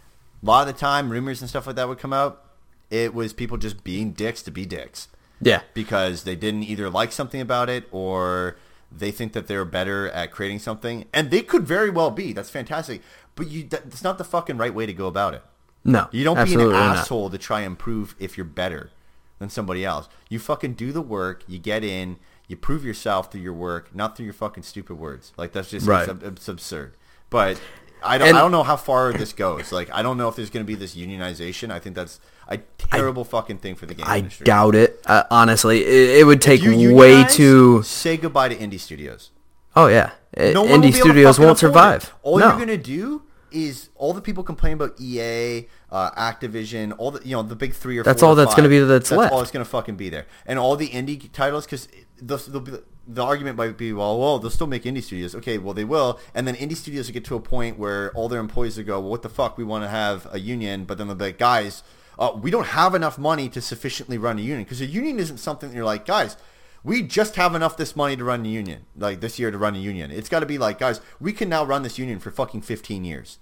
a lot of the time, rumors and stuff like that would come out. It was people just being dicks to be dicks Yeah. because they didn't either like something about it or they think that they're better at creating something, and they could very well be. That's fantastic, but you that's not the fucking right way to go about it. No. You don't be an not. asshole to try and prove if you're better than somebody else. You fucking do the work. You get in. You prove yourself through your work, not through your fucking stupid words. Like that's just Right. it's, it's absurd. But I don't. And- I don't know how far this goes. Like I don't know if there's going to be this unionization. I think that's a terrible fucking thing for the game I industry. doubt it. Uh, honestly, it, it would take You way too. say goodbye to indie studios. Oh yeah, Uh, No will be indie studios won't afford it. survive. All no. you're gonna do is all the people complain about EA, uh, Activision, all the you know the big three or That's all that's five. gonna be that's all left. that's gonna fucking be there, and all the indie titles because the, be, the argument might be well, well they'll still make indie studios. Okay, well they will, and then indie studios will get to a point where all their employees will go, well, what the fuck, we want to have a union, but then they'll be like, guys. Uh, we don't have enough money to sufficiently run a union because a union isn't something that you're like, guys, we just have enough this money to run a union, like this year to run a union. It's got to be like, guys, we can now run this union for fucking 15 years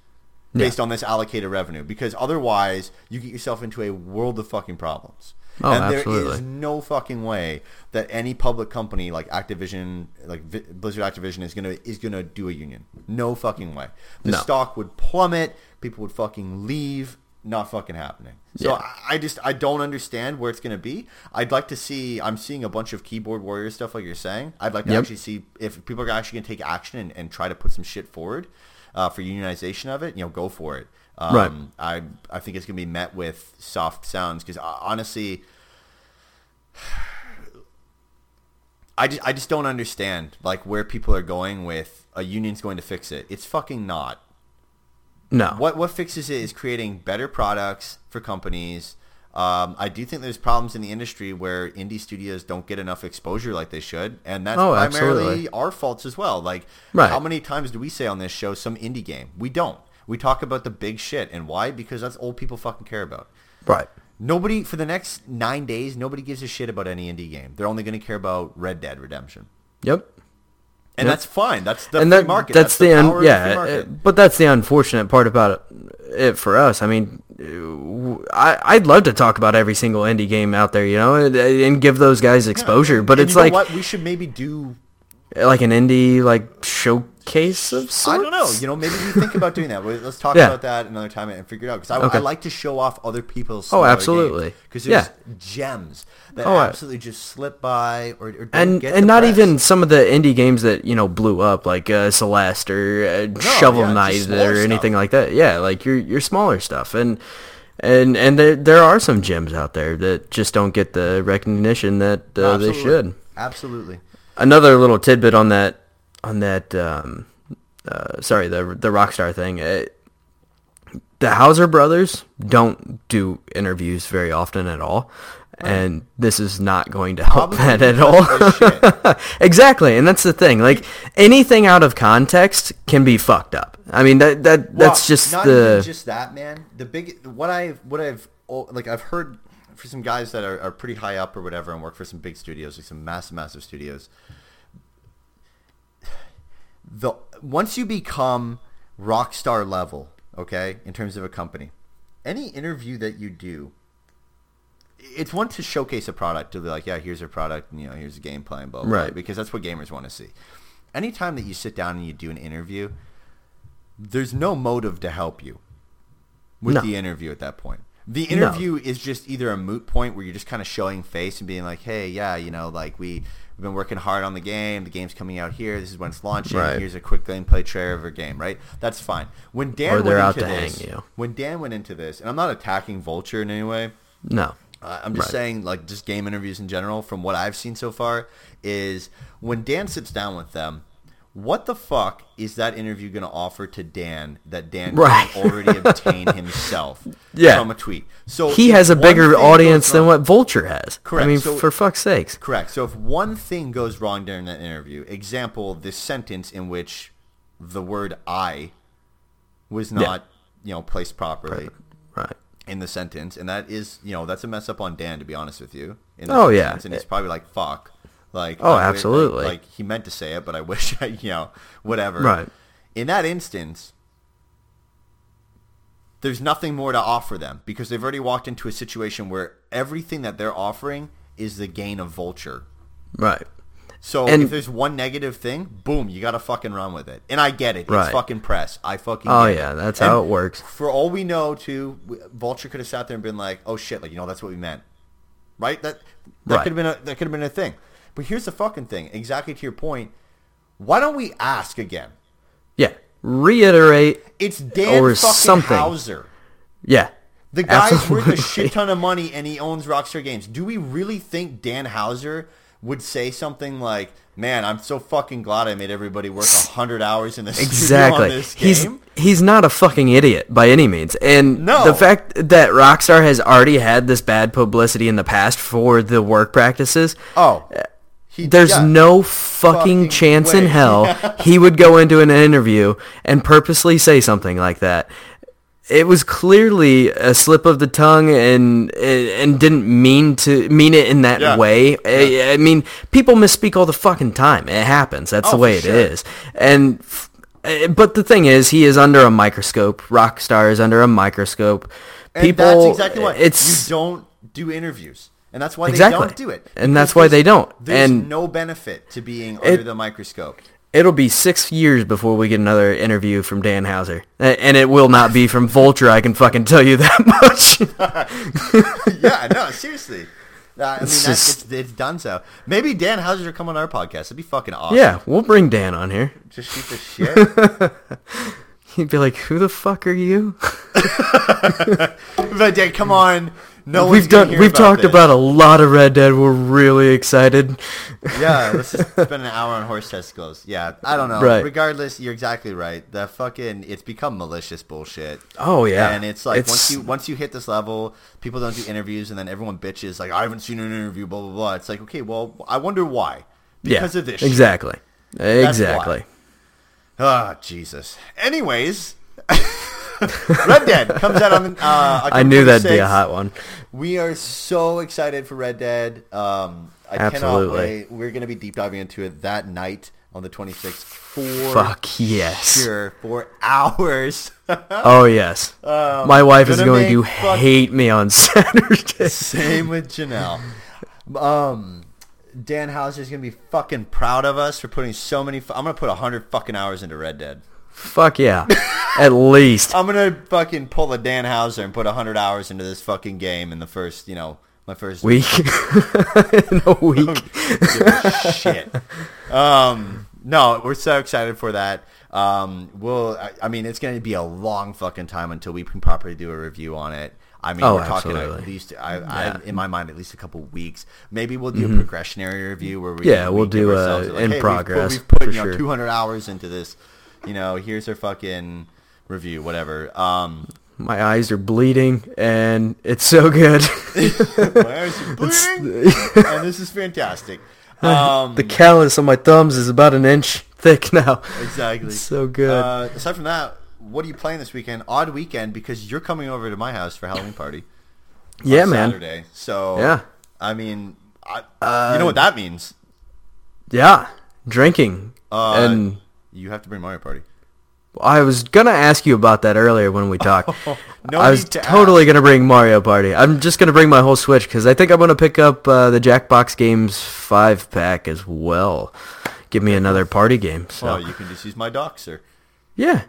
based on this allocated revenue because otherwise you get yourself into a world of fucking problems. Oh, and there absolutely. is no fucking way that any public company like Activision, like Blizzard Activision is gonna is gonna do a union. No fucking way. The No. stock would plummet. People would fucking leave. Not fucking happening. So Yeah. I, I just I don't understand where it's gonna be. I'd like to see. I'm seeing a bunch of keyboard warrior stuff like you're saying. I'd like to Yep. actually see if people are actually gonna take action and, and try to put some shit forward uh, for unionization of it. You know, go for it. Um, Right. I I think it's gonna be met with soft sounds because honestly. I just, I just don't understand like where people are going with a union's going to fix it. It's fucking not. No. What what fixes it is creating better products for companies. Um, I do think there's problems in the industry where indie studios don't get enough exposure like they should, and that's Oh, primarily absolutely. our faults as well. Like, Right. how many times do we say on this show some indie game? We don't. We talk about the big shit, and why? Because that's all people fucking care about. Right. Nobody for the next nine days, nobody gives a shit about any indie game. They're only going to care about Red Dead Redemption, Yep. And Yep. that's fine. That's the and free that, market. that's, the, un- of the free yeah, but that's the unfortunate part about it, it for us. I mean, I I'd love to talk about every single indie game out there, you know, and, and give those guys exposure. But And it's you know like what? we should maybe do like an indie like showcase of sorts. I don't know. You know, maybe we think about doing that. Let's talk Yeah. about that another time and figure it out. Because I, Okay. I like to show off other people's. Oh, absolutely. Because there's Yeah. gems that Oh, I- absolutely just slip by or, or don't and get and not press. even some of the indie games that you know blew up like uh, Celeste or uh, Shovel yeah, Knight or anything stuff. like that. Yeah, like your your smaller stuff and and and there there are some gems out there that just don't get the recognition that uh, they should. Absolutely. Another little tidbit on that on that um, uh, sorry the the Rockstar thing. Uh, the Houser brothers don't do interviews very often at all. And this is not going to help Probably that at all. exactly, and that's the thing. Like anything out of context can be fucked up. I mean that that that's just not the even just that, man. The big what I've what I've like I've heard for some guys that are, are pretty high up or whatever and work for some big studios, like some massive, massive studios. The once you become rock star level, okay, in terms of a company, any interview that you do, it's one to showcase a product to be like, yeah, here's a product, and you know, here's a gameplay and blah blah, blah, Right. because that's what gamers want to see. Anytime that you sit down and you do an interview, there's no motive to help you with No. the interview at that point The interview is just either a moot point where you're just kind of showing face and being like, "Hey, yeah, you know, like we we've been working hard on the game. The game's coming out here. This is when it's launching. Right. Here's a quick gameplay trailer of a game, right? That's fine. When Dan Or they're went out into to hang this, you. when Dan went into this, and I'm not attacking Vulture in any way. No. Uh, I'm just Right. saying, like, just game interviews in general, from what I've seen so far, is when Dan sits down with them, what the fuck is that interview going to offer to Dan that Dan Right. can already obtain himself Yeah. from a tweet? So He has a bigger audience goes than what Vulture has. Correct. I mean, So- for fuck's sakes. Correct. So if one thing goes wrong during that interview, example, this sentence in which the word "I" was not, you know, placed properly Right. in the sentence, and that is, you know, that's a mess up on Dan, to be honest with you. In Oh, yeah. sentence, and he's probably like, "Fuck." Like, Oh, I absolutely. Like, like, he meant to say it, but I wish I, you know, whatever. Right. In that instance, there's nothing more to offer them because they've already walked into a situation where everything that they're offering is the gain of vulture. Right. So And- if there's one negative thing, boom, you gotta fucking run with it. And I get it. Right. It's fucking press. I fucking Oh, yeah, it. that's And how it works. For all we know, too, Vulture could have sat there and been like, "Oh shit, like you know that's what we meant." Right? That that Right. could have been a that could have been a thing. But here's the fucking thing. Exactly to your point. Why don't we ask again? Yeah. Reiterate. It's Dan Or fucking something. Houser. Yeah. The guy's worth a shit ton of money and he owns Rockstar Games. Do we really think Dan Houser would say something like, "Man, I'm so fucking glad I made everybody work hundred hours in studio Exactly. this He's game"? he's not a fucking idiot by any means. And No. the fact that Rockstar has already had this bad publicity in the past for the work practices, Oh, uh, he, there's yeah. no fucking, Fucking chance way. in hell he would go into an interview and purposely say something like that. It was clearly a slip of the tongue and and didn't mean to mean it in that Yeah. way. I, I mean, people misspeak all the fucking time. It happens. That's Oh, the way it sure. is. And f- eh, but the thing is, he is under a microscope. Rockstar is under a microscope. And People, that's exactly why it's you don't do interviews, and that's why Exactly. they don't do it. And that's why they don't. There's And- no benefit to being It- under the microscope. It'll be six years before we get another interview from Dan Houser, and it will not be from Vulture. I can fucking tell you that much. yeah, no, seriously. Uh, I mean, It's just- it's, it's done so. Maybe Dan Houser come on our podcast. It'd be fucking awesome. yeah, we'll bring Dan on here. Just shoot the shit. He'd be like, "Who the fuck are you?" but Dan, come on. No we've done. We've talked this. about a lot of Red Dead. We're really excited. Yeah, let's just spend an hour on horse testicles. Yeah, I don't know. Right. Regardless, you're exactly right. The fucking it's become malicious bullshit. Oh yeah, And it's like It's- once you once you hit this level, people don't do interviews, and then everyone bitches like I haven't seen an interview, blah blah blah. It's like okay, well, I wonder why. Because yeah, of this. shit. exactly, exactly. Ah, Jesus. Anyways, Red Dead comes out on. Uh, I knew that'd be a hot one. We are so excited for Red Dead. Um, I cannot Absolutely. wait. We're going to be deep diving into it that night on the 26th for Fuck yes. sure for hours. Oh yes. Um, My wife is going to fuck- hate me on Saturday. Same with Janelle. Um, Dan Houser's going to be fucking proud of us for putting so many. Fu- I'm going to put 100 fucking hours into Red Dead. Fuck yeah. At least. I'm going to fucking pull a Dan Houser and put 100 hours into this fucking game in the first, you know, my first week. In a week. shit. Um, no, we're so excited for that. Um, we'll, I, I mean, it's going to be a long fucking time until we can properly do a review on it. I mean, Oh, we're talking at least, I, Yeah. Mm-hmm. I, in my mind, at least a couple weeks. Maybe we'll do a progressionary review where we, Yeah, we we'll give do a ourselves, in hey, we've put- progress, We've put, for you know, sure. 200 hours into this. You know, here's her fucking review, whatever. Um, My eyes are bleeding, and it's so good. my eyes are bleeding, and this is fantastic. Um, the callus on my thumbs is about an inch thick now. Exactly. It's so good. Uh, aside from that, what are you playing this weekend? Odd weekend because you're coming over to my house for Halloween party. yeah, man. Saturday. So Yeah. I mean, I, you know what that means. Yeah. Drinking. Uh, and You have to bring Mario Party. I was gonna ask you about that earlier when we talked. No I was need to totally ask. gonna bring Mario Party. I'm just gonna bring my whole Switch because I think I'm gonna pick up uh, the Jackbox Games five pack as well. Give me another party game. So Well, you can just use my dock, sir. yeah,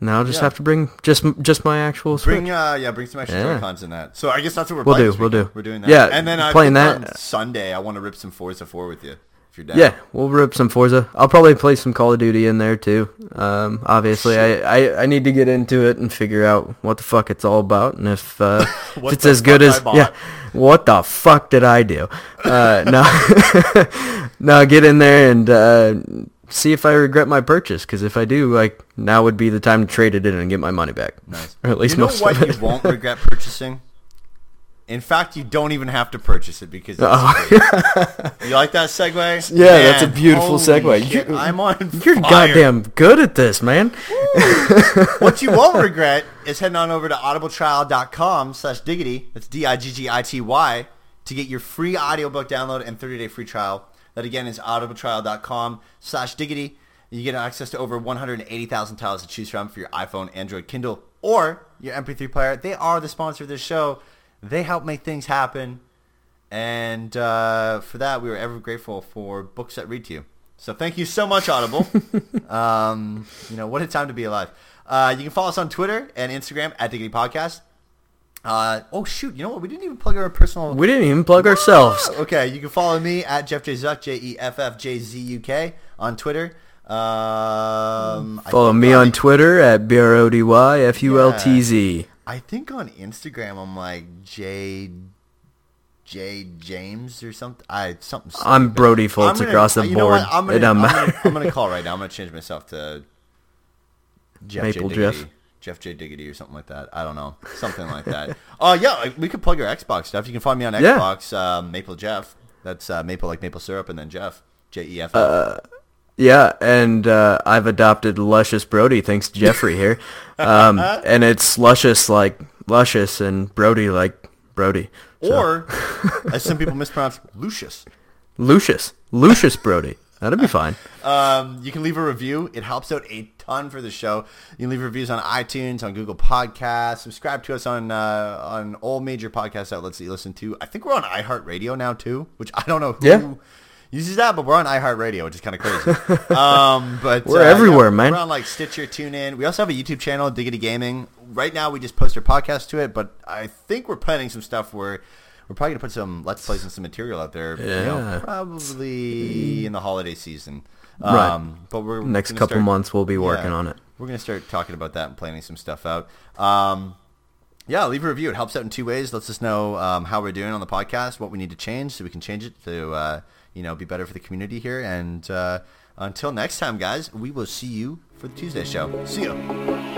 Now I'll just Yeah. have to bring just just my actual Switch. Bring uh yeah, bring some extra Yeah. Joy-Cons in that. So I guess that's what we're We'll playing. do, we'll do. We're doing that. Yeah, and then I playing that. on Sunday. I want to rip some Forza 4 with you you're down. Yeah, we'll rip some Forza. I'll probably play some Call of Duty in there too. Um, obviously, I, I, I need to get into it and figure out what the fuck it's all about, and if, uh, if it's as good as yeah, what the fuck did I do? Uh, no, no, get in there and uh, see if I regret my purchase. Because if I do, like now would be the time to trade it in and get my money back. Nice. Or at least you know most what of it. you won't regret purchasing? In fact, you don't even have to purchase it because it's Oh. You like that segue? Yeah, that's a beautiful segue. shit, I'm on You're fire. goddamn good at this, man. What you won't regret is heading on over to audibletrial.com slash diggity, that's D-I-G-G-I-T-Y, to get your free audiobook download and 30-day free trial. That again is audibletrial.com slash diggity. You get access to over 180,000 titles to choose from for your iPhone, Android, Kindle, or your MP3 player. They are the sponsor of this show. They help make things happen. And uh, for that, we were ever grateful for books that read to you. So thank you so much, Audible. um, you know, what a time to be alive. Uh, you can follow us on Twitter and Instagram at Diggity Podcast. Uh, oh, shoot. You know what? We didn't even plug our personal... We didn't even plug ourselves. Okay, you can follow me at Jeff J. Zuk, J-E-F-F-J-Z-U-K on Twitter. Um, Follow me on Twitter at B R O D Y F U L T Z. I think on Instagram I'm like J J James or something. I something. I'm Brody Fultz gonna- across the you know board. what? I'm gonna, It I'm, gonna, I'm gonna call right now. I'm gonna change myself to Jeff Maple J. Jeff. Diggity. Jeff J. Diggity or something like that. I don't know. Something like that. Oh yeah, we could plug your Xbox stuff. You can find me on Yeah. Xbox, um, Maple Jeff. That's uh, Maple like maple syrup, and then Jeff J E F. Yeah, and uh, I've adopted Luscious Brody thanks to Jeffrey here. Um, and it's Luscious like Luscious and Brody like Brody. So, Or, as some people mispronounce, Lucius. Lucius. Lucius Brody. That'd be fine. Um, you can leave a review. It helps out a ton for the show. You can leave reviews on iTunes, on Google Podcasts. Subscribe to us on uh, on all major podcast outlets that you listen to. I think we're on iHeartRadio now too, which I don't know who Yeah. Uses that, but we're on iHeartRadio, which is kind of crazy. um, but We're uh, everywhere, yeah, man. We're on like Stitcher, TuneIn. We also have a YouTube channel, Diggity Gaming. Right now, we just post our podcast to it, but I think we're planning some stuff where. We're probably gonna put some let's plays and some material out there. You know, probably in the holiday season. Right. Um, but we're Next couple start- months we'll be working yeah, on it. We're gonna start talking about that and planning some stuff out. Um, yeah, leave a review. It helps out in two ways. Lets us know um, how we're doing on the podcast, what we need to change, so we can change it to uh, you know be better for the community here. And uh, until next time, guys, we will see you for the Tuesday show. See you.